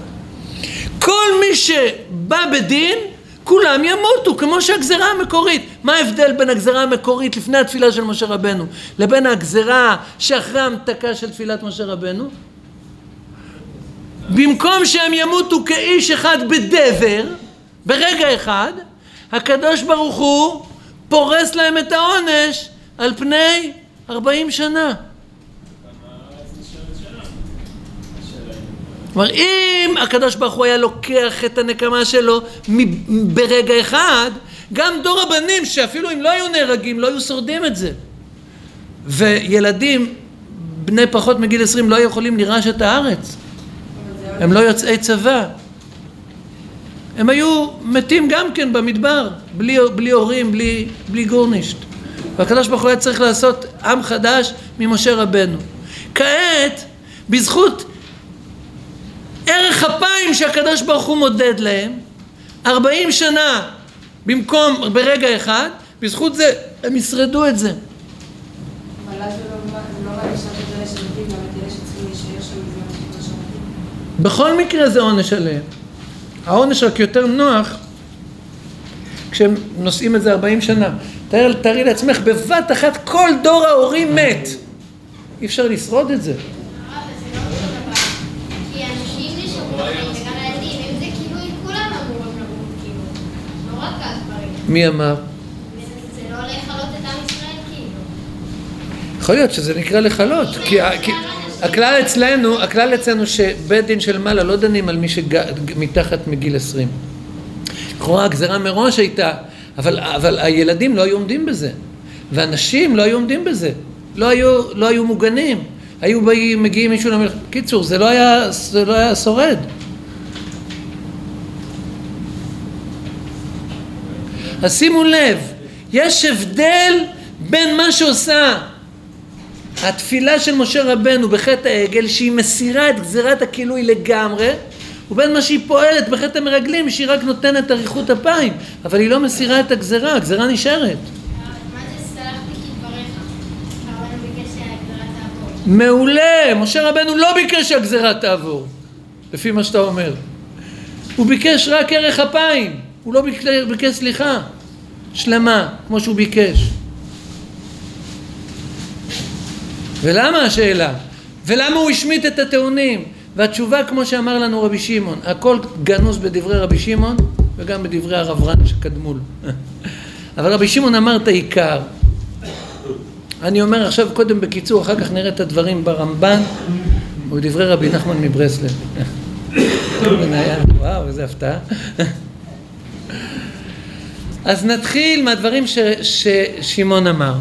כל מי שבא בדין, כולם ימותו, כמו שהגזרה המקורית. מה ההבדל בין הגזרה המקורית לפני התפילה של משה רבנו, לבין הגזרה שאחרי ההמתקה של תפילת משה רבנו? במקום שהם ימותו כאיש אחד בדבר, ברגע אחד, הקדוש ברוך הוא פורס להם את העונש על פני 40 שנה. כלומר, אם הקדוש ברוך הוא היה לוקח את הנקמה שלו ברגע אחד, גם דור הבנים, שאפילו אם לא היו נהרגים, לא היו שורדים את זה. וילדים בני פחות מגיל 20 לא יכולים לירש את הארץ. הם לא יוצאי צבא. הם היו מתים גם כן במדבר, בלי, בלי הורים, בלי, בלי גורנישט. והקדוש ברוך הוא היה צריך לעשות עם חדש ממשה רבנו. כעת, בזכות ערך אפיים שהקדוש ברוך הוא מודד להם, ארבעים שנה במקום ברגע אחד, בזכות זה הם ישרדו את זה. בכל מקרה זה עונש עליהם. העונש רק יותר נוח כשהם נושאים את זה 40 שנה. תאר, תארי לעצמך, בבת אחת כל דור ההורים מת. אי אפשר לשרוד את זה. הרב, זה לא אותו דבר. כי אנשים נשארו בחיים וגם הילדים, אם זה כאילו, כולם אמורים למות, כאילו. לא רק הגברים. מי אמר? זה לא כאילו. יכול להיות שזה נקרא לכלות, כי, הכלל אצלנו, הכלל אצלנו שבית דין של מעלה לא דנים על מי שמתחת מגיל 20. לכאורה הגזרה מראש הייתה, אבל, אבל הילדים לא היו עומדים בזה, והנשים לא היו עומדים בזה, לא היו, לא היו מוגנים, היו מגיעים מישהו למלחמה, קיצור, זה לא היה, זה לא היה שורד. אז שימו לב, יש הבדל בין מה שעושה התפילה של משה רבנו בחטא העגל, שהיא מסירה את גזירת הכילוי לגמרי, ובין מה שהיא פועלת בחטא המרגלים, שהיא רק נותנת אריכות אפיים, אבל היא לא מסירה את הגזירה, הגזירה נשארת. מעולה, משה רבנו לא ביקש שהגזירה תעבור, לפי מה שאתה אומר. הוא ביקש רק ערך אפיים, הוא לא ביקש, סליחה שלמה, כמו שהוא ביקש. ולמה השאלה? ולמה הוא השמיט את הטעונים? והתשובה, כמו שאמר לנו רבי שמעון, הכל גנוז בדברי רבי שמעון וגם בדברי הרב רן שקדמו לו. אבל רבי שמעון אמר את העיקר. אני אומר עכשיו קודם בקיצור, אחר כך נראה את הדברים ברמב"ן ובדברי רבי נחמן מברסלב. וואו, איזה הפתעה. אז נתחיל מהדברים ששמעון אמר.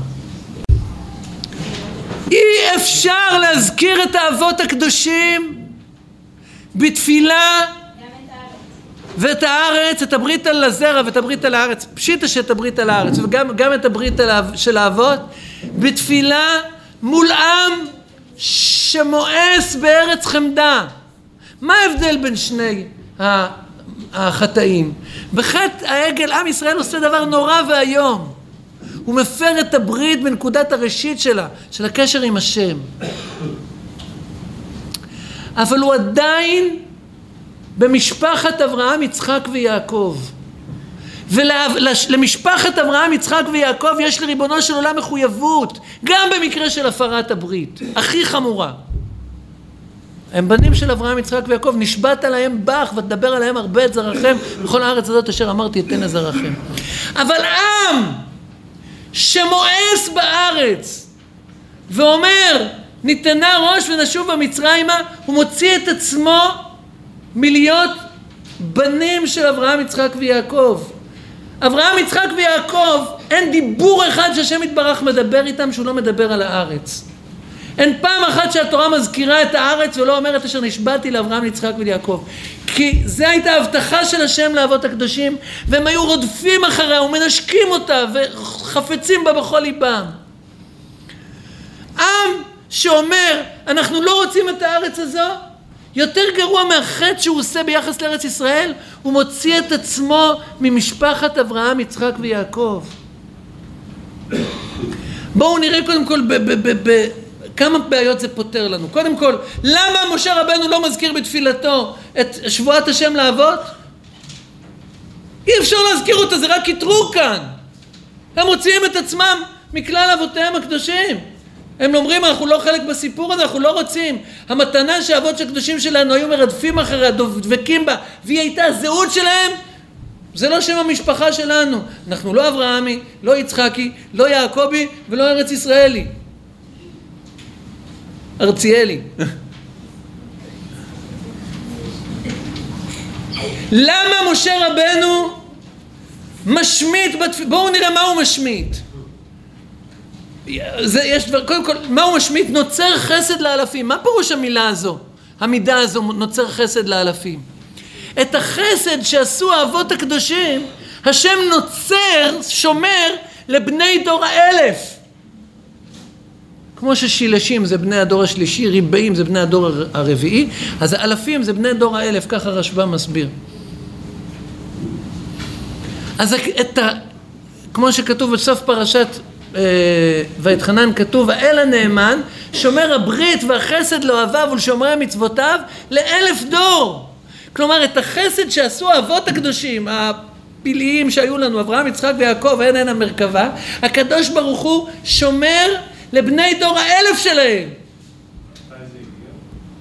אי אפשר להזכיר את האבות הקדושים בתפילה. ואת הארץ, את הברית על הזרע ואת הברית על הארץ, פשיטא שאת הברית על הארץ, וגם גם את הברית של האבות, בתפילה מול עם שמואס בארץ חמדה. מה ההבדל בין שני החטאים? בחטא העגל עם ישראל עושה דבר נורא ואיום. הוא מפר את הברית בנקודת הראשית שלה, של הקשר עם השם. אבל הוא עדיין במשפחת אברהם, יצחק ויעקב. ולמשפחת אברהם, יצחק ויעקב יש לריבונו של עולם מחויבות, גם במקרה של הפרת הברית, הכי חמורה. הם בנים של אברהם, יצחק ויעקב, נשבעת להם בך ותדבר עליהם הרבה את זרעכם בכל הארץ הזאת אשר אמרתי אתן לזרעכם. אבל עם שמואס בארץ ואומר ניתנה ראש ונשוב במצרימה, הוא מוציא את עצמו מלהיות בנים של אברהם, יצחק ויעקב. אברהם, יצחק ויעקב, אין דיבור אחד שהשם יתברך מדבר איתם שהוא לא מדבר על הארץ. אין פעם אחת שהתורה מזכירה את הארץ ולא אומרת אשר נשבעתי לאברהם, ליצחק וליעקב. כי זו הייתה הבטחה של השם לאבות הקדושים, והם היו רודפים אחריה ומנשקים אותה וחפצים בה בכל ליבם. עם שאומר, אנחנו לא רוצים את הארץ הזו, יותר גרוע מהחטא שהוא עושה ביחס לארץ ישראל, הוא מוציא את עצמו ממשפחת אברהם, יצחק ויעקב. בואו נראה קודם כל ב- ב- ב- כמה בעיות זה פותר לנו. קודם כל, למה משה רבנו לא מזכיר בתפילתו את שבועת השם לאבות? אי אפשר להזכיר אותה, זה רק קטרוג כאן. הם מוציאים את עצמם מכלל אבותיהם הקדושים. הם אומרים, אנחנו לא חלק בסיפור הזה, אנחנו לא רוצים. המתנה שהאבות הקדושים שלנו היו מרדפים אחריה, דבקים בה, והיא הייתה הזהות שלהם, זה לא שם המשפחה שלנו. אנחנו לא אברהמי, לא יצחקי, לא יעקבי ולא ארץ ישראלי. ארציאלי. למה משה רבנו משמיט, בתפ... בואו נראה מה הוא משמיט. זה, יש דבר, קודם כל, מה הוא משמיט? נוצר חסד לאלפים. מה פירוש המילה הזו? המידה הזו, נוצר חסד לאלפים. את החסד שעשו האבות הקדושים, השם נוצר, שומר, לבני דור האלף. כמו ששילשים זה בני הדור השלישי, ריבעים זה בני הדור הרביעי, אז האלפים זה בני דור האלף, ככה רשב"א מסביר. אז את ה... כמו שכתוב בסוף פרשת אה, ואתחנן כתוב, האל הנאמן, שומר הברית והחסד לאוהביו ולשומרי מצוותיו לאלף דור. כלומר, את החסד שעשו האבות הקדושים, הפלאיים שהיו לנו, אברהם, יצחק ויעקב, אין אין המרכבה, הקדוש ברוך הוא שומר לבני דור האלף שלהם.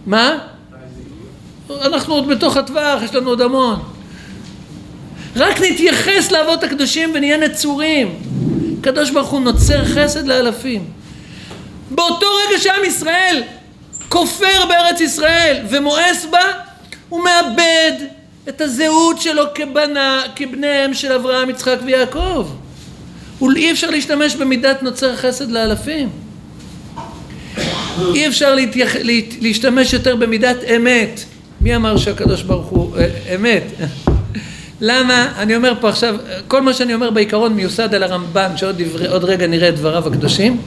מה? אנחנו עוד בתוך הטווח, יש לנו עוד המון. רק נתייחס לאבות הקדושים ונהיה נצורים. הקדוש ברוך הוא נוצר חסד לאלפים. באותו רגע שעם ישראל כופר בארץ ישראל ומואס בה, הוא מאבד את הזהות שלו כבנה, כבניהם של אברהם, יצחק ויעקב. אי אפשר להשתמש במידת נוצר חסד לאלפים. אי אפשר להתייח... להשתמש יותר במידת אמת. מי אמר שהקדוש ברוך הוא אה, אמת? למה? אני אומר פה עכשיו, כל מה שאני אומר בעיקרון מיוסד על הרמב"ן, שעוד דבר, רגע נראה את דבריו הקדושים.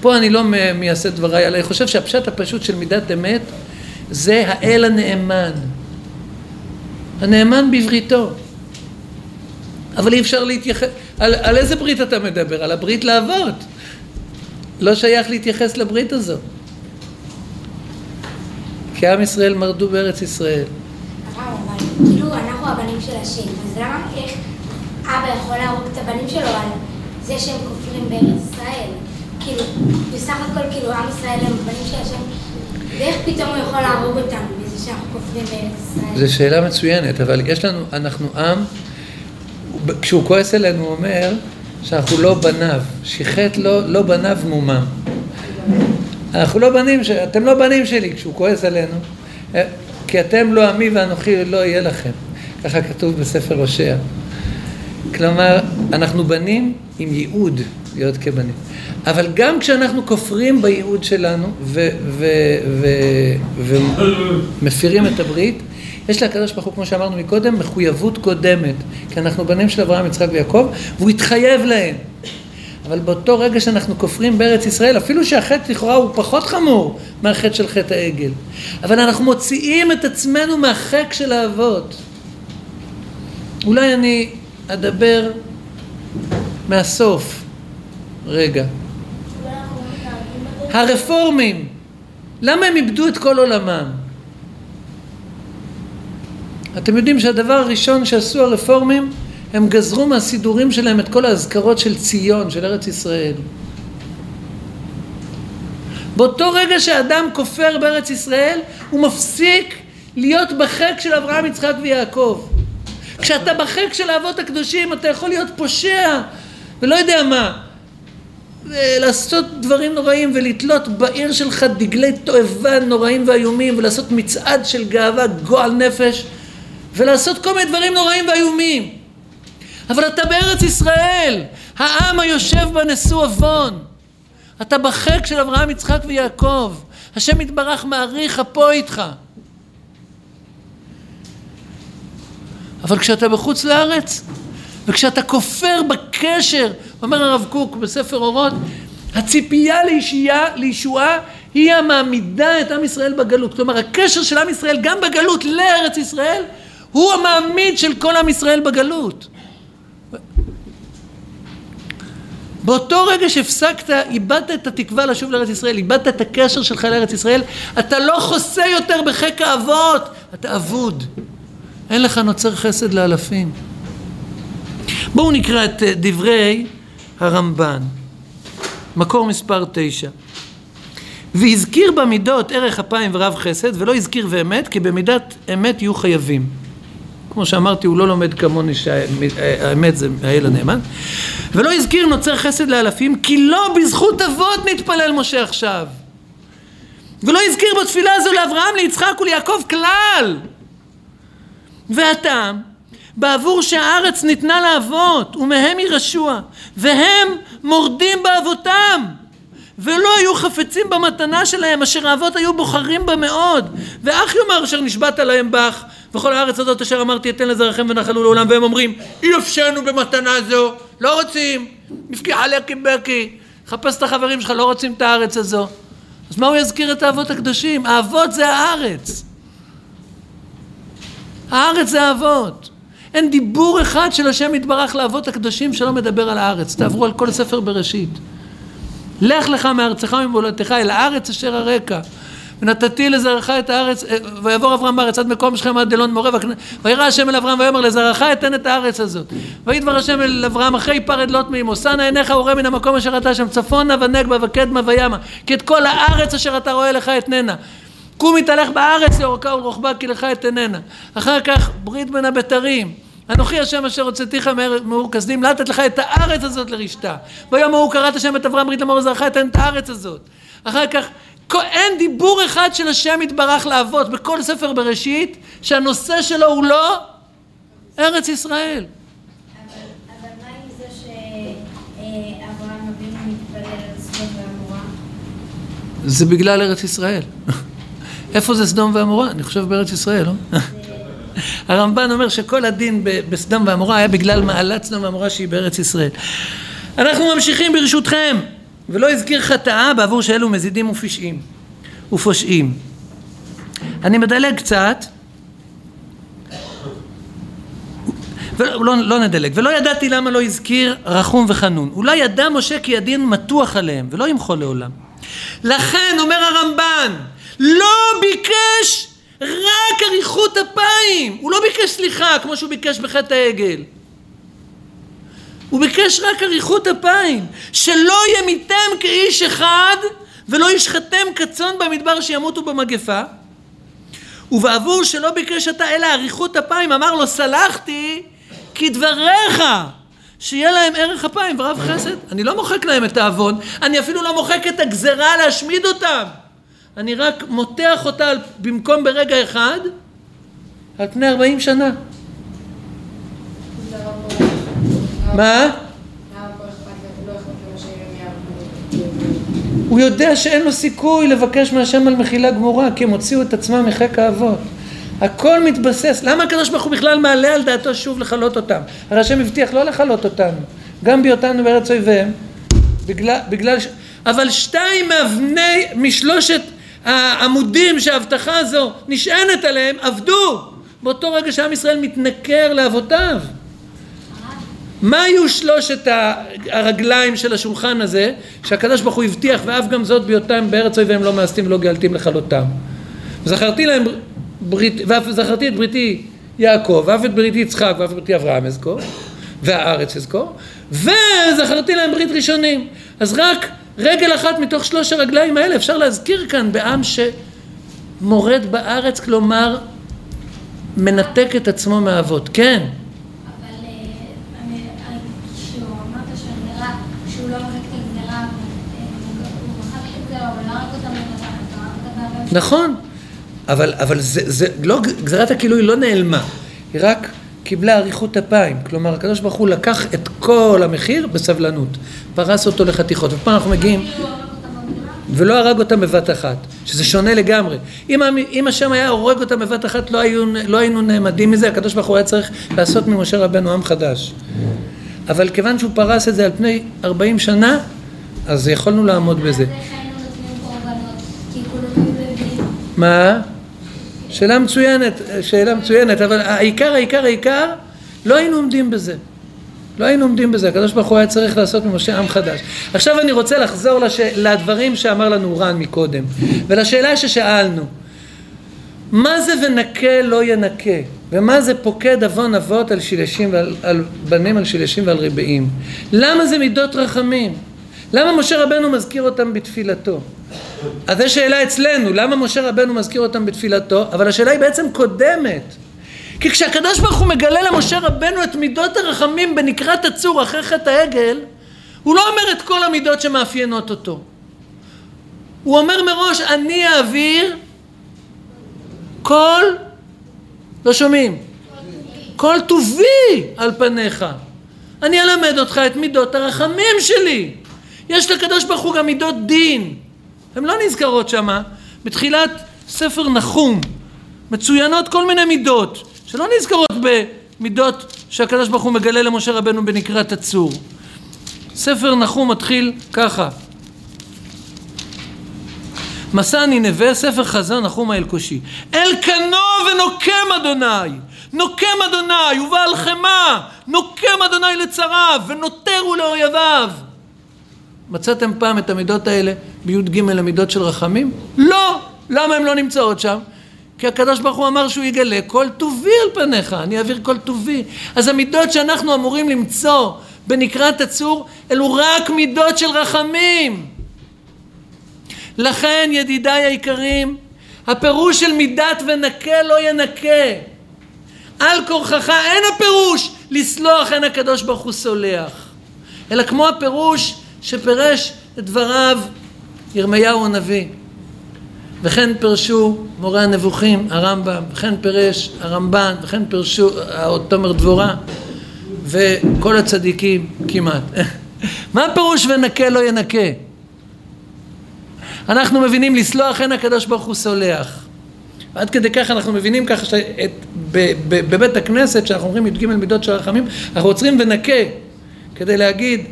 פה אני לא מייסד דבריי, אלא אני חושב שהפשט הפשוט של מידת אמת זה האל הנאמן. הנאמן בבריתו. אבל אי אפשר להתייחס, על, על איזה ברית אתה מדבר? על הברית לאבות. לא שייך להתייחס לברית הזו. כי עם ישראל מרדו בארץ ישראל. כאילו אנחנו הבנים של השם, אז למה איך אבא יכול להרוג את הבנים שלו על זה שהם כופרים בארץ ישראל? כאילו, בסך הכל כאילו עם ישראל הם בנים של השם, ואיך פתאום הוא יכול להרוג אותנו בזה שאנחנו כופרים בארץ ישראל? זו שאלה מצוינת, אבל יש לנו, אנחנו עם, כשהוא כועס אלינו הוא אומר שאנחנו לא בניו, שיחט לא, לא בניו מומם. אנחנו לא בנים, אתם לא בנים שלי כשהוא כועס עלינו. כי אתם לא עמי ואנוכי לא יהיה לכם. ככה כתוב בספר הושע. כלומר, אנחנו בנים עם ייעוד להיות כבנים. אבל גם כשאנחנו כופרים בייעוד שלנו ומפירים את הברית, יש לקדוש ברוך הוא, כמו שאמרנו מקודם, מחויבות קודמת. כי אנחנו בנים של אברהם, יצחק ויעקב, והוא התחייב להם. אבל באותו רגע שאנחנו כופרים בארץ ישראל, אפילו שהחטא לכאורה הוא פחות חמור מהחטא של חטא העגל, אבל אנחנו מוציאים את עצמנו מהחק של האבות. אולי אני אדבר מהסוף, רגע. הרפורמים, למה הם איבדו את כל עולמם? אתם יודעים שהדבר הראשון שעשו הרפורמים הם גזרו מהסידורים שלהם את כל האזכרות של ציון, של ארץ ישראל. באותו רגע שאדם כופר בארץ ישראל, הוא מפסיק להיות בחק של אברהם, יצחק ויעקב. כשאתה בחק של האבות הקדושים, אתה יכול להיות פושע ולא יודע מה. לעשות דברים נוראים ולתלות בעיר שלך דגלי תועבה נוראים ואיומים ולעשות מצעד של גאווה, גועל נפש ולעשות כל מיני דברים נוראים ואיומים. אבל אתה בארץ ישראל, העם היושב בה נשוא עוון. אתה בחק של אברהם, יצחק ויעקב. השם יתברך מעריך אפו איתך. אבל כשאתה בחוץ לארץ, וכשאתה כופר בקשר, אומר הרב קוק בספר אורות, הציפייה לישייה, לישועה היא המעמידה את עם ישראל בגלות. כלומר, הקשר של עם ישראל גם בגלות לארץ ישראל, הוא המעמיד של כל עם ישראל בגלות. באותו רגע שהפסקת, איבדת את התקווה לשוב לארץ ישראל, איבדת את הקשר שלך לארץ ישראל, אתה לא חוסה יותר בחיק האבות, אתה אבוד. אין לך נוצר חסד לאלפים. בואו נקרא את אה, דברי הרמב"ן, מקור מספר תשע. והזכיר במידות ערך אפיים ורב חסד, ולא הזכיר ואמת, כי במידת אמת יהיו חייבים. כמו שאמרתי, הוא לא לומד כמוני שהאמת זה האל הנאמן. ולא הזכיר נוצר חסד לאלפים, כי לא בזכות אבות נתפלל משה עכשיו. ולא הזכיר בתפילה הזו לאברהם, ליצחק וליעקב כלל. והטעם, בעבור שהארץ ניתנה לאבות, ומהם היא רשוע, והם מורדים באבותם. ולא היו חפצים במתנה שלהם אשר האבות היו בוחרים בה מאוד ואח יאמר אשר נשבעת להם בך וכל הארץ הזאת אשר אמרתי אתן לזרעכם ונחלו לעולם והם אומרים אי אפשרנו במתנה זו לא רוצים. מפקיע לקי בקי חפש את החברים שלך לא רוצים את הארץ הזו. אז מה הוא יזכיר את האבות הקדושים? האבות זה הארץ. הארץ זה האבות. אין דיבור אחד של השם יתברך לאבות הקדושים שלא מדבר על הארץ. תעברו על כל ספר בראשית. לך לך מארצך וממולדתך אל הארץ אשר הרקע ונתתי לזרעך את הארץ ויעבור אברהם בארץ עד מקום שכם עד דלון מורה וירא השם אל אברהם ויאמר לזרעך אתן את הארץ הזאת. וידבר השם אל אברהם אחרי יפרד לוט מעמו שא נא עיניך וראה מן המקום אשר אתה שם צפונה ונגבה וקדמה וימה כי את כל הארץ אשר אתה רואה לך אתננה. קום התהלך בארץ לאורכה ולרוחבה כי לך אתננה. אחר כך ברית בין הבתרים. אנוכי השם אשר הוצאתיך מאור כסדים לתת לך את הארץ הזאת לרשתה. ביום ההוא קראת השם את אברהם ברית לאמור לזרעך אתן את הארץ הזאת. אחר כך אין דיבור אחד של השם יתברך לאבות בכל ספר בראשית שהנושא שלו הוא לא ארץ ישראל אבל אבל מה עם זה שאברהם אבינו מתפלל על סדום ועמורה? זה בגלל ארץ ישראל איפה זה סדום ועמורה? אני חושב בארץ ישראל, לא? הרמב"ן אומר שכל הדין בסדום ועמורה היה בגלל מעלת סדום ועמורה שהיא בארץ ישראל. אנחנו ממשיכים ברשותכם, ולא הזכיר חטאה בעבור שאלו מזידים ופשעים, ופושעים. אני מדלג קצת, ולא לא, לא נדלג, ולא ידעתי למה לא הזכיר רחום וחנון. אולי ידע משה כי הדין מתוח עליהם, ולא ימחול לעולם. לכן אומר הרמב"ן, לא ביקש רק אריכות אפיים, הוא לא ביקש סליחה כמו שהוא ביקש בחטא העגל. הוא ביקש רק אריכות אפיים, שלא ימיתם כאיש אחד ולא ישחטם כצאן במדבר שימותו במגפה. ובעבור שלא ביקש אתה אלא אריכות אפיים, אמר לו סלחתי כדבריך שיהיה להם ערך אפיים ורב חסד. אני לא מוחק להם את העוון, אני אפילו לא מוחק את הגזרה להשמיד אותם. אני רק מותח אותה במקום ברגע אחד על פני 40 שנה. זה הרב פה- הרב- מה? הרב פה אכפת לו, לא אכפת לו שירמיהו. הוא יודע שאין לו סיכוי לבקש מהשם על מחילה גמורה, כי הם הוציאו את עצמם מחיק האבות. הכל מתבסס, למה הקדוש ברוך הוא בכלל מעלה על דעתו שוב לכלות אותם? הרי השם הבטיח לא לכלות אותנו, גם בהיותנו בארץ אויביהם, בגלל, בגלל ש... אבל שתיים מאבני, משלושת העמודים שההבטחה הזו נשענת עליהם, עבדו באותו רגע שעם ישראל מתנכר לאבותיו. מה היו שלושת הרגליים של השולחן הזה שהקדוש ברוך הוא הבטיח ואף גם זאת בהיותם בארץ אויביהם לא מאסתים ולא גאלתים לכלותם? זכרתי להם ברית ואף זכרתי את בריתי יעקב ואף את בריתי יצחק ואף את בריתי אברהם אזכור והארץ אזכור וזכרתי להם ברית ראשונים. אז רק רגל אחת מתוך שלוש הרגליים האלה אפשר להזכיר כאן בעם שמורד בארץ כלומר מנתק את עצמו מהאבות. כן אבל אה, אני- אני- כשהוא אמרת שהגזרה, שהוא לא מחק את הגזרה, אה, הוא מחק את הגזרה, אבל לא הרג אותם לבד, אתה הרג אותם בהרבה נכון, אבל, אבל זה, זה לא, גזירת הכילוי לא נעלמה, היא רק קיבלה אריכות אפיים. כלומר, הקדוש ברוך הוא לקח את כל המחיר בסבלנות, פרס אותו לחתיכות. ופה אנחנו מגיעים, כאילו? ולא הרג אותם בבת אחת, שזה שונה לגמרי. אם, אם השם היה הורג אותם בבת אחת, לא, היו, לא היינו נעמדים מזה, הקדוש ברוך הוא היה צריך לעשות ממשה רבנו עם חדש. אבל כיוון שהוא פרס את זה על פני 40 שנה, אז יכולנו לעמוד בזה. אז איך היינו נותנים קורבנות? כי כולם היו לווים. מה? שאלה מצוינת, שאלה מצוינת, אבל העיקר, העיקר, העיקר, לא היינו עומדים בזה. לא היינו עומדים בזה, הקדוש ברוך הוא היה צריך לעשות ממשה עם חדש. עכשיו אני רוצה לחזור לש... לדברים שאמר לנו רן מקודם, ולשאלה ששאלנו, מה זה ונקה לא ינקה? ומה זה פוקד עוון אבות על שילשים ועל על בנים על שילשים ועל רבעים? למה זה מידות רחמים? למה משה רבנו מזכיר אותם בתפילתו? אז זו שאלה אצלנו, למה משה רבנו מזכיר אותם בתפילתו? אבל השאלה היא בעצם קודמת. כי כשהקדוש ברוך הוא מגלה למשה רבנו את מידות הרחמים בנקרת הצור אחרי חטא העגל, הוא לא אומר את כל המידות שמאפיינות אותו. הוא אומר מראש, אני אעביר כל, לא שומעים, כל טובי על פניך. אני אלמד אותך את מידות הרחמים שלי. יש לקדוש ברוך הוא גם מידות דין. הן לא נזכרות שמה. בתחילת ספר נחום מצוינות כל מיני מידות שלא נזכרות במידות שהקדוש ברוך הוא מגלה למשה רבנו בנקרת הצור. ספר נחום מתחיל ככה מסע נינווה, ספר חזון נחום האלקושי. אלקנו ונוקם אדוני, נוקם אדוני ובעל חמא, נוקם אדוני לצריו ונותרו לאויביו. מצאתם פעם את המידות האלה בי"ג המידות של רחמים? לא! למה הן לא נמצאות שם? כי הקדוש ברוך הוא אמר שהוא יגלה כל טובי על פניך, אני אעביר כל טובי. אז המידות שאנחנו אמורים למצוא בנקרת הצור, אלו רק מידות של רחמים. לכן ידידיי היקרים, הפירוש של מידת ונקה לא ינקה. על כורחך אין הפירוש לסלוח אין הקדוש ברוך הוא סולח. אלא כמו הפירוש שפירש את דבריו ירמיהו הנביא. וכן פירשו מורה הנבוכים, הרמב"ם, וכן פירש הרמב"ן, וכן פירשו תומר דבורה וכל הצדיקים כמעט. מה הפירוש ונקה לא ינקה? אנחנו מבינים לסלוח אין הקדוש ברוך הוא סולח. עד כדי כך אנחנו מבינים ככה שבבית הכנסת, כשאנחנו אומרים י"ג מידות של רחמים, אנחנו עוצרים ונקה כדי להגיד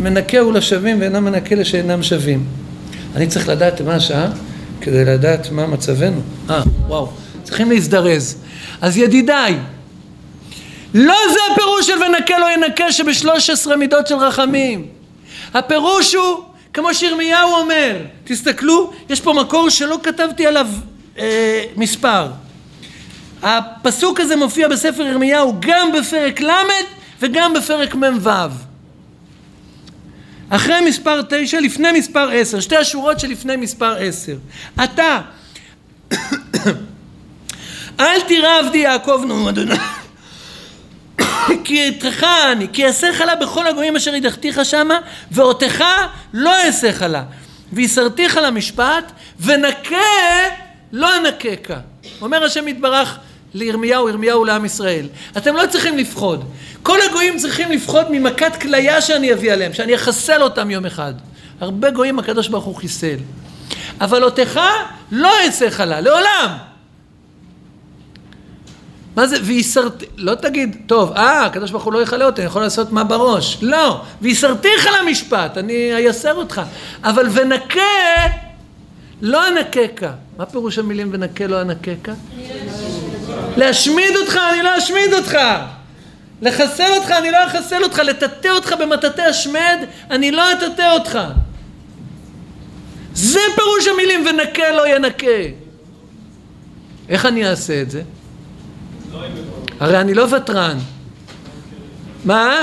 מנקה הוא לשווים ואינו מנקה לשאינם שווים. אני צריך לדעת מה השעה כדי לדעת מה מצבנו. אה, וואו, צריכים להזדרז. אז ידידיי, לא זה הפירוש של ונקה לא ינקה שבשלוש עשרה מידות של רחמים. הפירוש הוא כמו שירמיהו אומר, תסתכלו, יש פה מקור שלא כתבתי עליו אה, מספר. הפסוק הזה מופיע בספר ירמיהו גם בפרק ל' וגם בפרק מ"ו. אחרי מספר תשע, לפני מספר עשר, שתי השורות שלפני מספר עשר. אתה, אל תירא עבדי יעקב נו אדוני כי אתך אני, כי אעשה חלה בכל הגויים אשר הדחתיך שמה, ואותך לא אעשה חלה. ויסרתיך למשפט, ונקה לא אנקקה. אומר השם יתברך לירמיהו, ירמיהו לעם ישראל. אתם לא צריכים לפחוד. כל הגויים צריכים לפחוד ממכת כליה שאני אביא עליהם, שאני אחסל אותם יום אחד. הרבה גויים הקדוש ברוך הוא חיסל. אבל אותך לא אעשה חלה, לעולם. מה זה ויסרתי, לא תגיד, טוב, אה, הקדוש ברוך הוא לא יכלה אותי, אני יכול לעשות מה בראש. לא, ויסרתיך למשפט, אני אייסר אותך. אבל ונקה, לא אנקקה. מה פירוש המילים ונקה לא אנקקה? להשמיד אותך, אני לא אשמיד אותך. לחסל אותך, אני לא אחסל אותך. לטאטא אותך במטאטא השמד, אני לא אטאטא אותך. זה פירוש המילים ונקה לא ינקה. איך אני אעשה את זה? הרי אני לא ותרן. מה?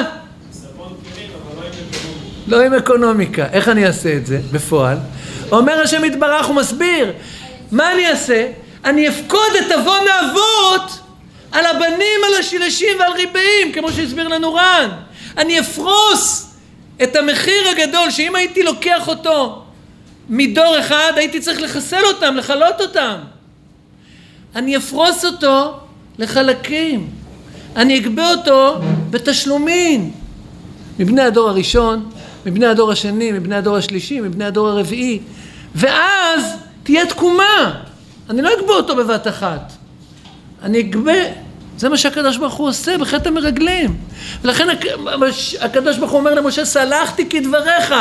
לא עם אקונומיקה. איך אני אעשה את זה בפועל? אומר השם יתברך, הוא מסביר. מה אני אעשה? אני אפקוד את עוון האבות על הבנים, על השילשים ועל ריבעים, כמו שהסביר לנו רן. אני אפרוס את המחיר הגדול, שאם הייתי לוקח אותו מדור אחד, הייתי צריך לחסל אותם, לכלות אותם. אני אפרוס אותו לחלקים. אני אגבה אותו בתשלומים. מבני הדור הראשון, מבני הדור השני, מבני הדור השלישי, מבני הדור הרביעי. ואז תהיה תקומה. אני לא אגבה אותו בבת אחת. אני אגבה, זה מה שהקדוש ברוך הוא עושה בחטא המרגלים. ולכן הקדוש ברוך הוא אומר למשה, סלחתי כדבריך.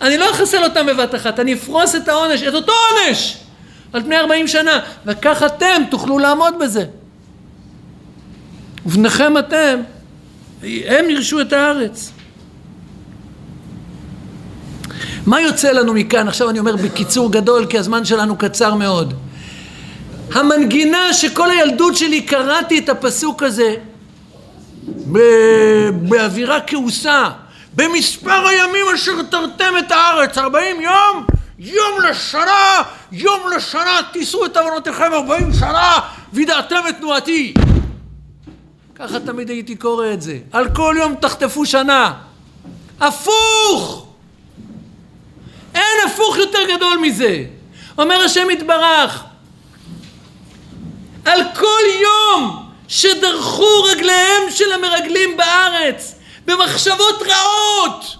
אני לא אחסל אותם בבת אחת, אני אפרוס את העונש, את אותו עונש, על פני ארבעים שנה. וכך אתם תוכלו לעמוד בזה. ובניכם אתם, הם ירשו את הארץ. מה יוצא לנו מכאן? עכשיו אני אומר בקיצור גדול, כי הזמן שלנו קצר מאוד. המנגינה שכל הילדות שלי קראתי את הפסוק הזה באווירה כעוסה במספר הימים אשר תרתם את הארץ, ארבעים יום, יום לשנה, יום לשנה, תישאו את עוונותיכם ארבעים שנה, וידעתם את תנועתי. ככה תמיד הייתי קורא את זה. על כל יום תחטפו שנה. הפוך! אין הפוך יותר גדול מזה. אומר השם יתברך, על כל יום שדרכו רגליהם של המרגלים בארץ במחשבות רעות,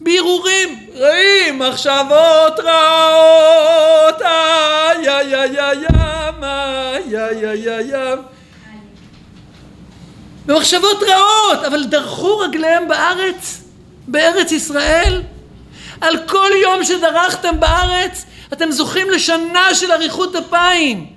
בהרהורים רעים, מחשבות רעות, איי איי איי איי איי איי איי איי איי במחשבות רעות, אבל דרכו רגליהם בארץ, בארץ ישראל. על כל יום שדרכתם בארץ, אתם זוכים לשנה של אריכות אפיים.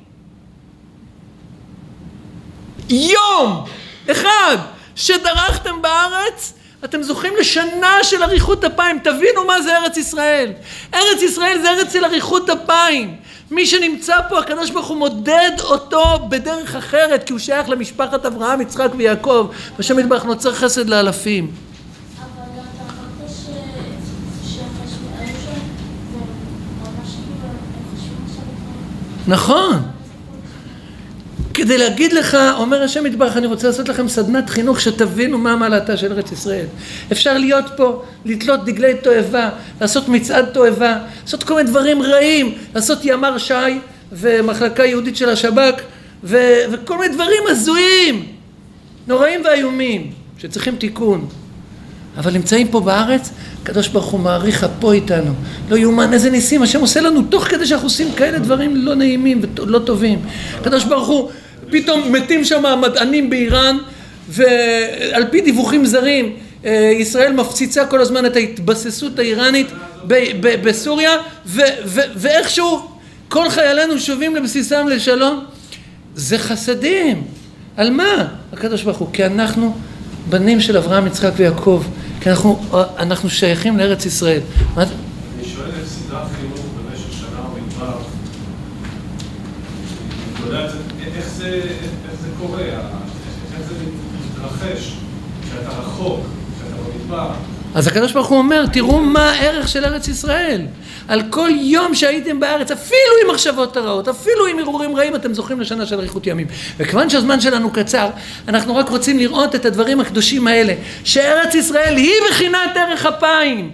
יום אחד שדרכתם בארץ, אתם זוכים לשנה של אריכות אפיים. תבינו מה זה ארץ ישראל. ארץ ישראל זה ארץ של אריכות אפיים. מי שנמצא פה, הקדוש ברוך הוא מודד אותו בדרך אחרת, כי הוא שייך למשפחת אברהם, יצחק ויעקב, והשם יתברך נוצר חסד לאלפים. כאילו. נכון. כדי להגיד לך, אומר השם יתברך, אני רוצה לעשות לכם סדנת חינוך שתבינו מה מעלתה של ארץ ישראל. אפשר להיות פה, לתלות דגלי תועבה, לעשות מצעד תועבה, לעשות כל מיני דברים רעים, לעשות ימ"ר ש"י ומחלקה יהודית של השב"כ ו- וכל מיני דברים הזויים, נוראים ואיומים, שצריכים תיקון. אבל נמצאים פה בארץ, הקדוש ברוך הוא מעריך אפו איתנו. לא יאומן איזה ניסים, השם עושה לנו תוך כדי שאנחנו עושים כאלה דברים לא נעימים ולא טובים. הקדוש ברוך הוא, פתאום מתים שם המדענים באיראן, ועל פי דיווחים זרים, אה, ישראל מפציצה כל הזמן את ההתבססות האיראנית בסוריה, ואיכשהו כל חיילינו שובים לבסיסם לשלום. זה חסדים. על מה? הקדוש ברוך הוא. כי אנחנו בנים של אברהם, יצחק ויעקב. כי אנחנו, אנחנו שייכים לארץ ישראל. מה, אני שואל את סדרת חינוך במשך שנה במדבר, אני יודע, איך זה, קורה, איך זה מתרחש, כשאתה רחוק, כשאתה במדבר. אז הקדוש ברוך הוא אומר, תראו מה הערך של ארץ ישראל. על כל יום שהייתם בארץ, אפילו עם מחשבות הרעות, אפילו עם הרהורים רעים, אתם זוכים לשנה של אריכות ימים. וכיוון שהזמן שלנו קצר, אנחנו רק רוצים לראות את הדברים הקדושים האלה, שארץ ישראל היא בחינת ערך אפיים.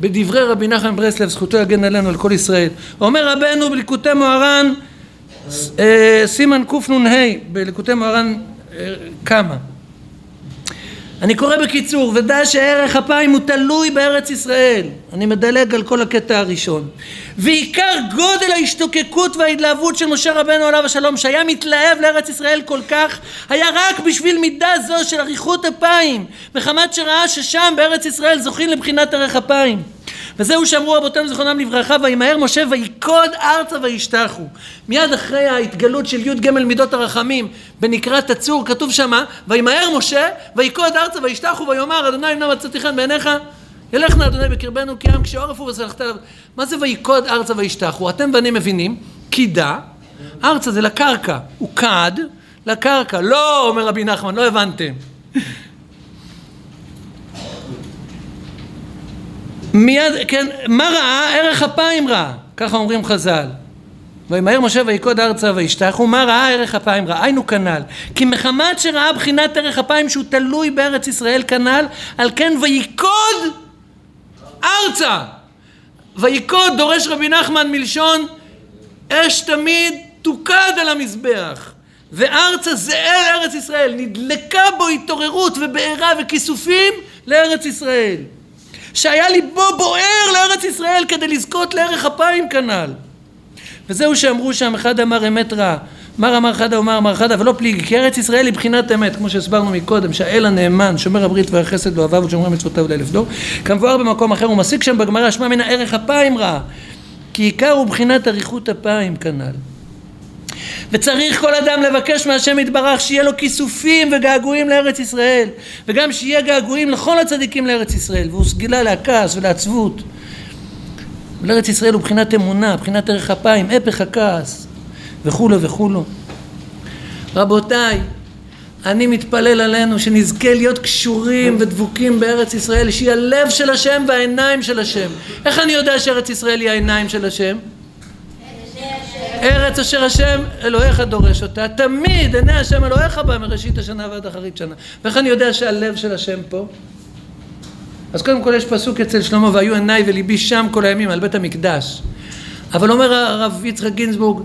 בדברי רבי נחמן ברסלב, זכותו יגן עלינו, על כל ישראל. אומר רבנו בליקוטי מוהר"ן, סימן קנ"ה, בליקוטי מוהר"ן אה, כמה. אני קורא בקיצור, ודע שערך אפיים הוא תלוי בארץ ישראל. אני מדלג על כל הקטע הראשון. ועיקר גודל ההשתוקקות וההתלהבות של משה רבנו עליו השלום, שהיה מתלהב לארץ ישראל כל כך, היה רק בשביל מידה זו של אריכות אפיים, מחמת שראה ששם בארץ ישראל זוכים לבחינת ערך אפיים. וזהו שאמרו רבותינו זיכרונם לברכה, וימהר משה ויקוד ארצה וישתחו. מיד אחרי ההתגלות של י"ג מידות הרחמים בנקרא תצור, כתוב שמה, וימהר משה ויקוד ארצה וישתחו ויאמר אדוני אם נא מצאתי חן בעיניך ילך נא אדוני בקרבנו כי עם כשעורף הוא וסלחת עליו. מה זה ויקוד ארצה וישתחו? אתם בנים מבינים, קידה, ארצה זה לקרקע, הוא קד לקרקע. לא, אומר רבי נחמן, לא הבנתם. מיד, כן, מה ראה? ערך אפיים ראה, ככה אומרים חז"ל. וימהר משה ויקוד ארצה וישתחו, מה ראה ערך אפיים ראה? היינו כנ"ל. כי מחמת שראה בחינת ערך אפיים שהוא תלוי בארץ ישראל כנ"ל, על כן ויקוד ארצה. ויקוד דורש רבי נחמן מלשון אש תמיד תוקד על המזבח. וארצה זה אל ארץ ישראל, נדלקה בו התעוררות ובעירה וכיסופים לארץ ישראל. שהיה ליבו בוער לארץ ישראל כדי לזכות לערך אפיים כנ"ל. וזהו שאמרו שם, אחד אמר אמת רע, מר אמר חדה ומר אמר חדה, ולא פליגי, כי ארץ ישראל היא בחינת אמת, כמו שהסברנו מקודם, שהאל הנאמן, שומר הברית והחסד ואוהביו ושומר מצוותיו לאלף דור, כמבואר במקום אחר, הוא מסיק שם בגמרא, שמע מן הערך אפיים רע, כי עיקר הוא בחינת אריכות אפיים כנ"ל. וצריך כל אדם לבקש מהשם יתברך שיהיה לו כיסופים וגעגועים לארץ ישראל וגם שיהיה געגועים לכל הצדיקים לארץ ישראל והוא סגילה לכעס ולעצבות ולארץ ישראל הוא בחינת אמונה, בחינת ערך אפיים, הפך הכעס וכולו וכולו רבותיי, אני מתפלל עלינו שנזכה להיות קשורים ודבוקים בארץ ישראל, שהיא הלב של השם והעיניים של השם. איך אני יודע שארץ ישראל היא העיניים של השם? ארץ אשר השם אלוהיך דורש אותה, תמיד עיני השם אלוהיך בה מראשית השנה ועד אחרית שנה. ואיך אני יודע שהלב של השם פה? אז קודם כל יש פסוק אצל שלמה, והיו עיניי וליבי שם כל הימים על בית המקדש. אבל אומר הרב יצחק גינזבורג,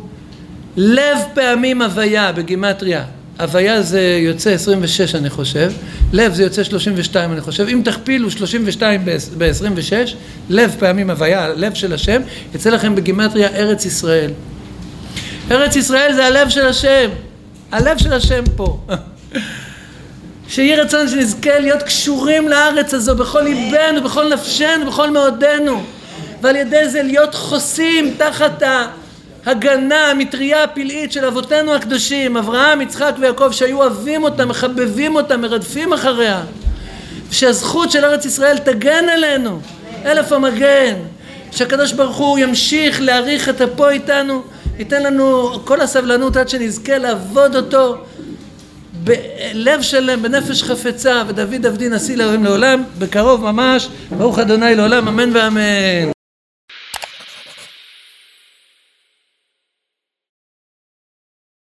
לב פעמים הוויה בגימטריה. הוויה זה יוצא 26 אני חושב, לב זה יוצא 32 אני חושב, אם תכפילו 32 ב-26, לב פעמים הוויה, לב של השם, יצא לכם בגימטריה ארץ ישראל. ארץ ישראל זה הלב של השם, הלב של השם פה. שיהי רצון שנזכה להיות קשורים לארץ הזו בכל ליבנו, בכל נפשנו, בכל מאודנו, ועל ידי זה להיות חוסים תחת ההגנה, המטריה הפלאית של אבותינו הקדושים, אברהם, יצחק ויעקב, שהיו אוהבים אותה, מחבבים אותה, מרדפים אחריה, שהזכות של ארץ ישראל תגן עלינו, אלף המגן, שהקדוש ברוך הוא ימשיך להעריך את אפו איתנו, ייתן לנו כל הסבלנות עד שנזכה לעבוד אותו בלב שלם, בנפש חפצה, ודוד עבדי נשיא לאלוהים לעולם, בקרוב ממש, ברוך אדוני לעולם, אמן ואמן.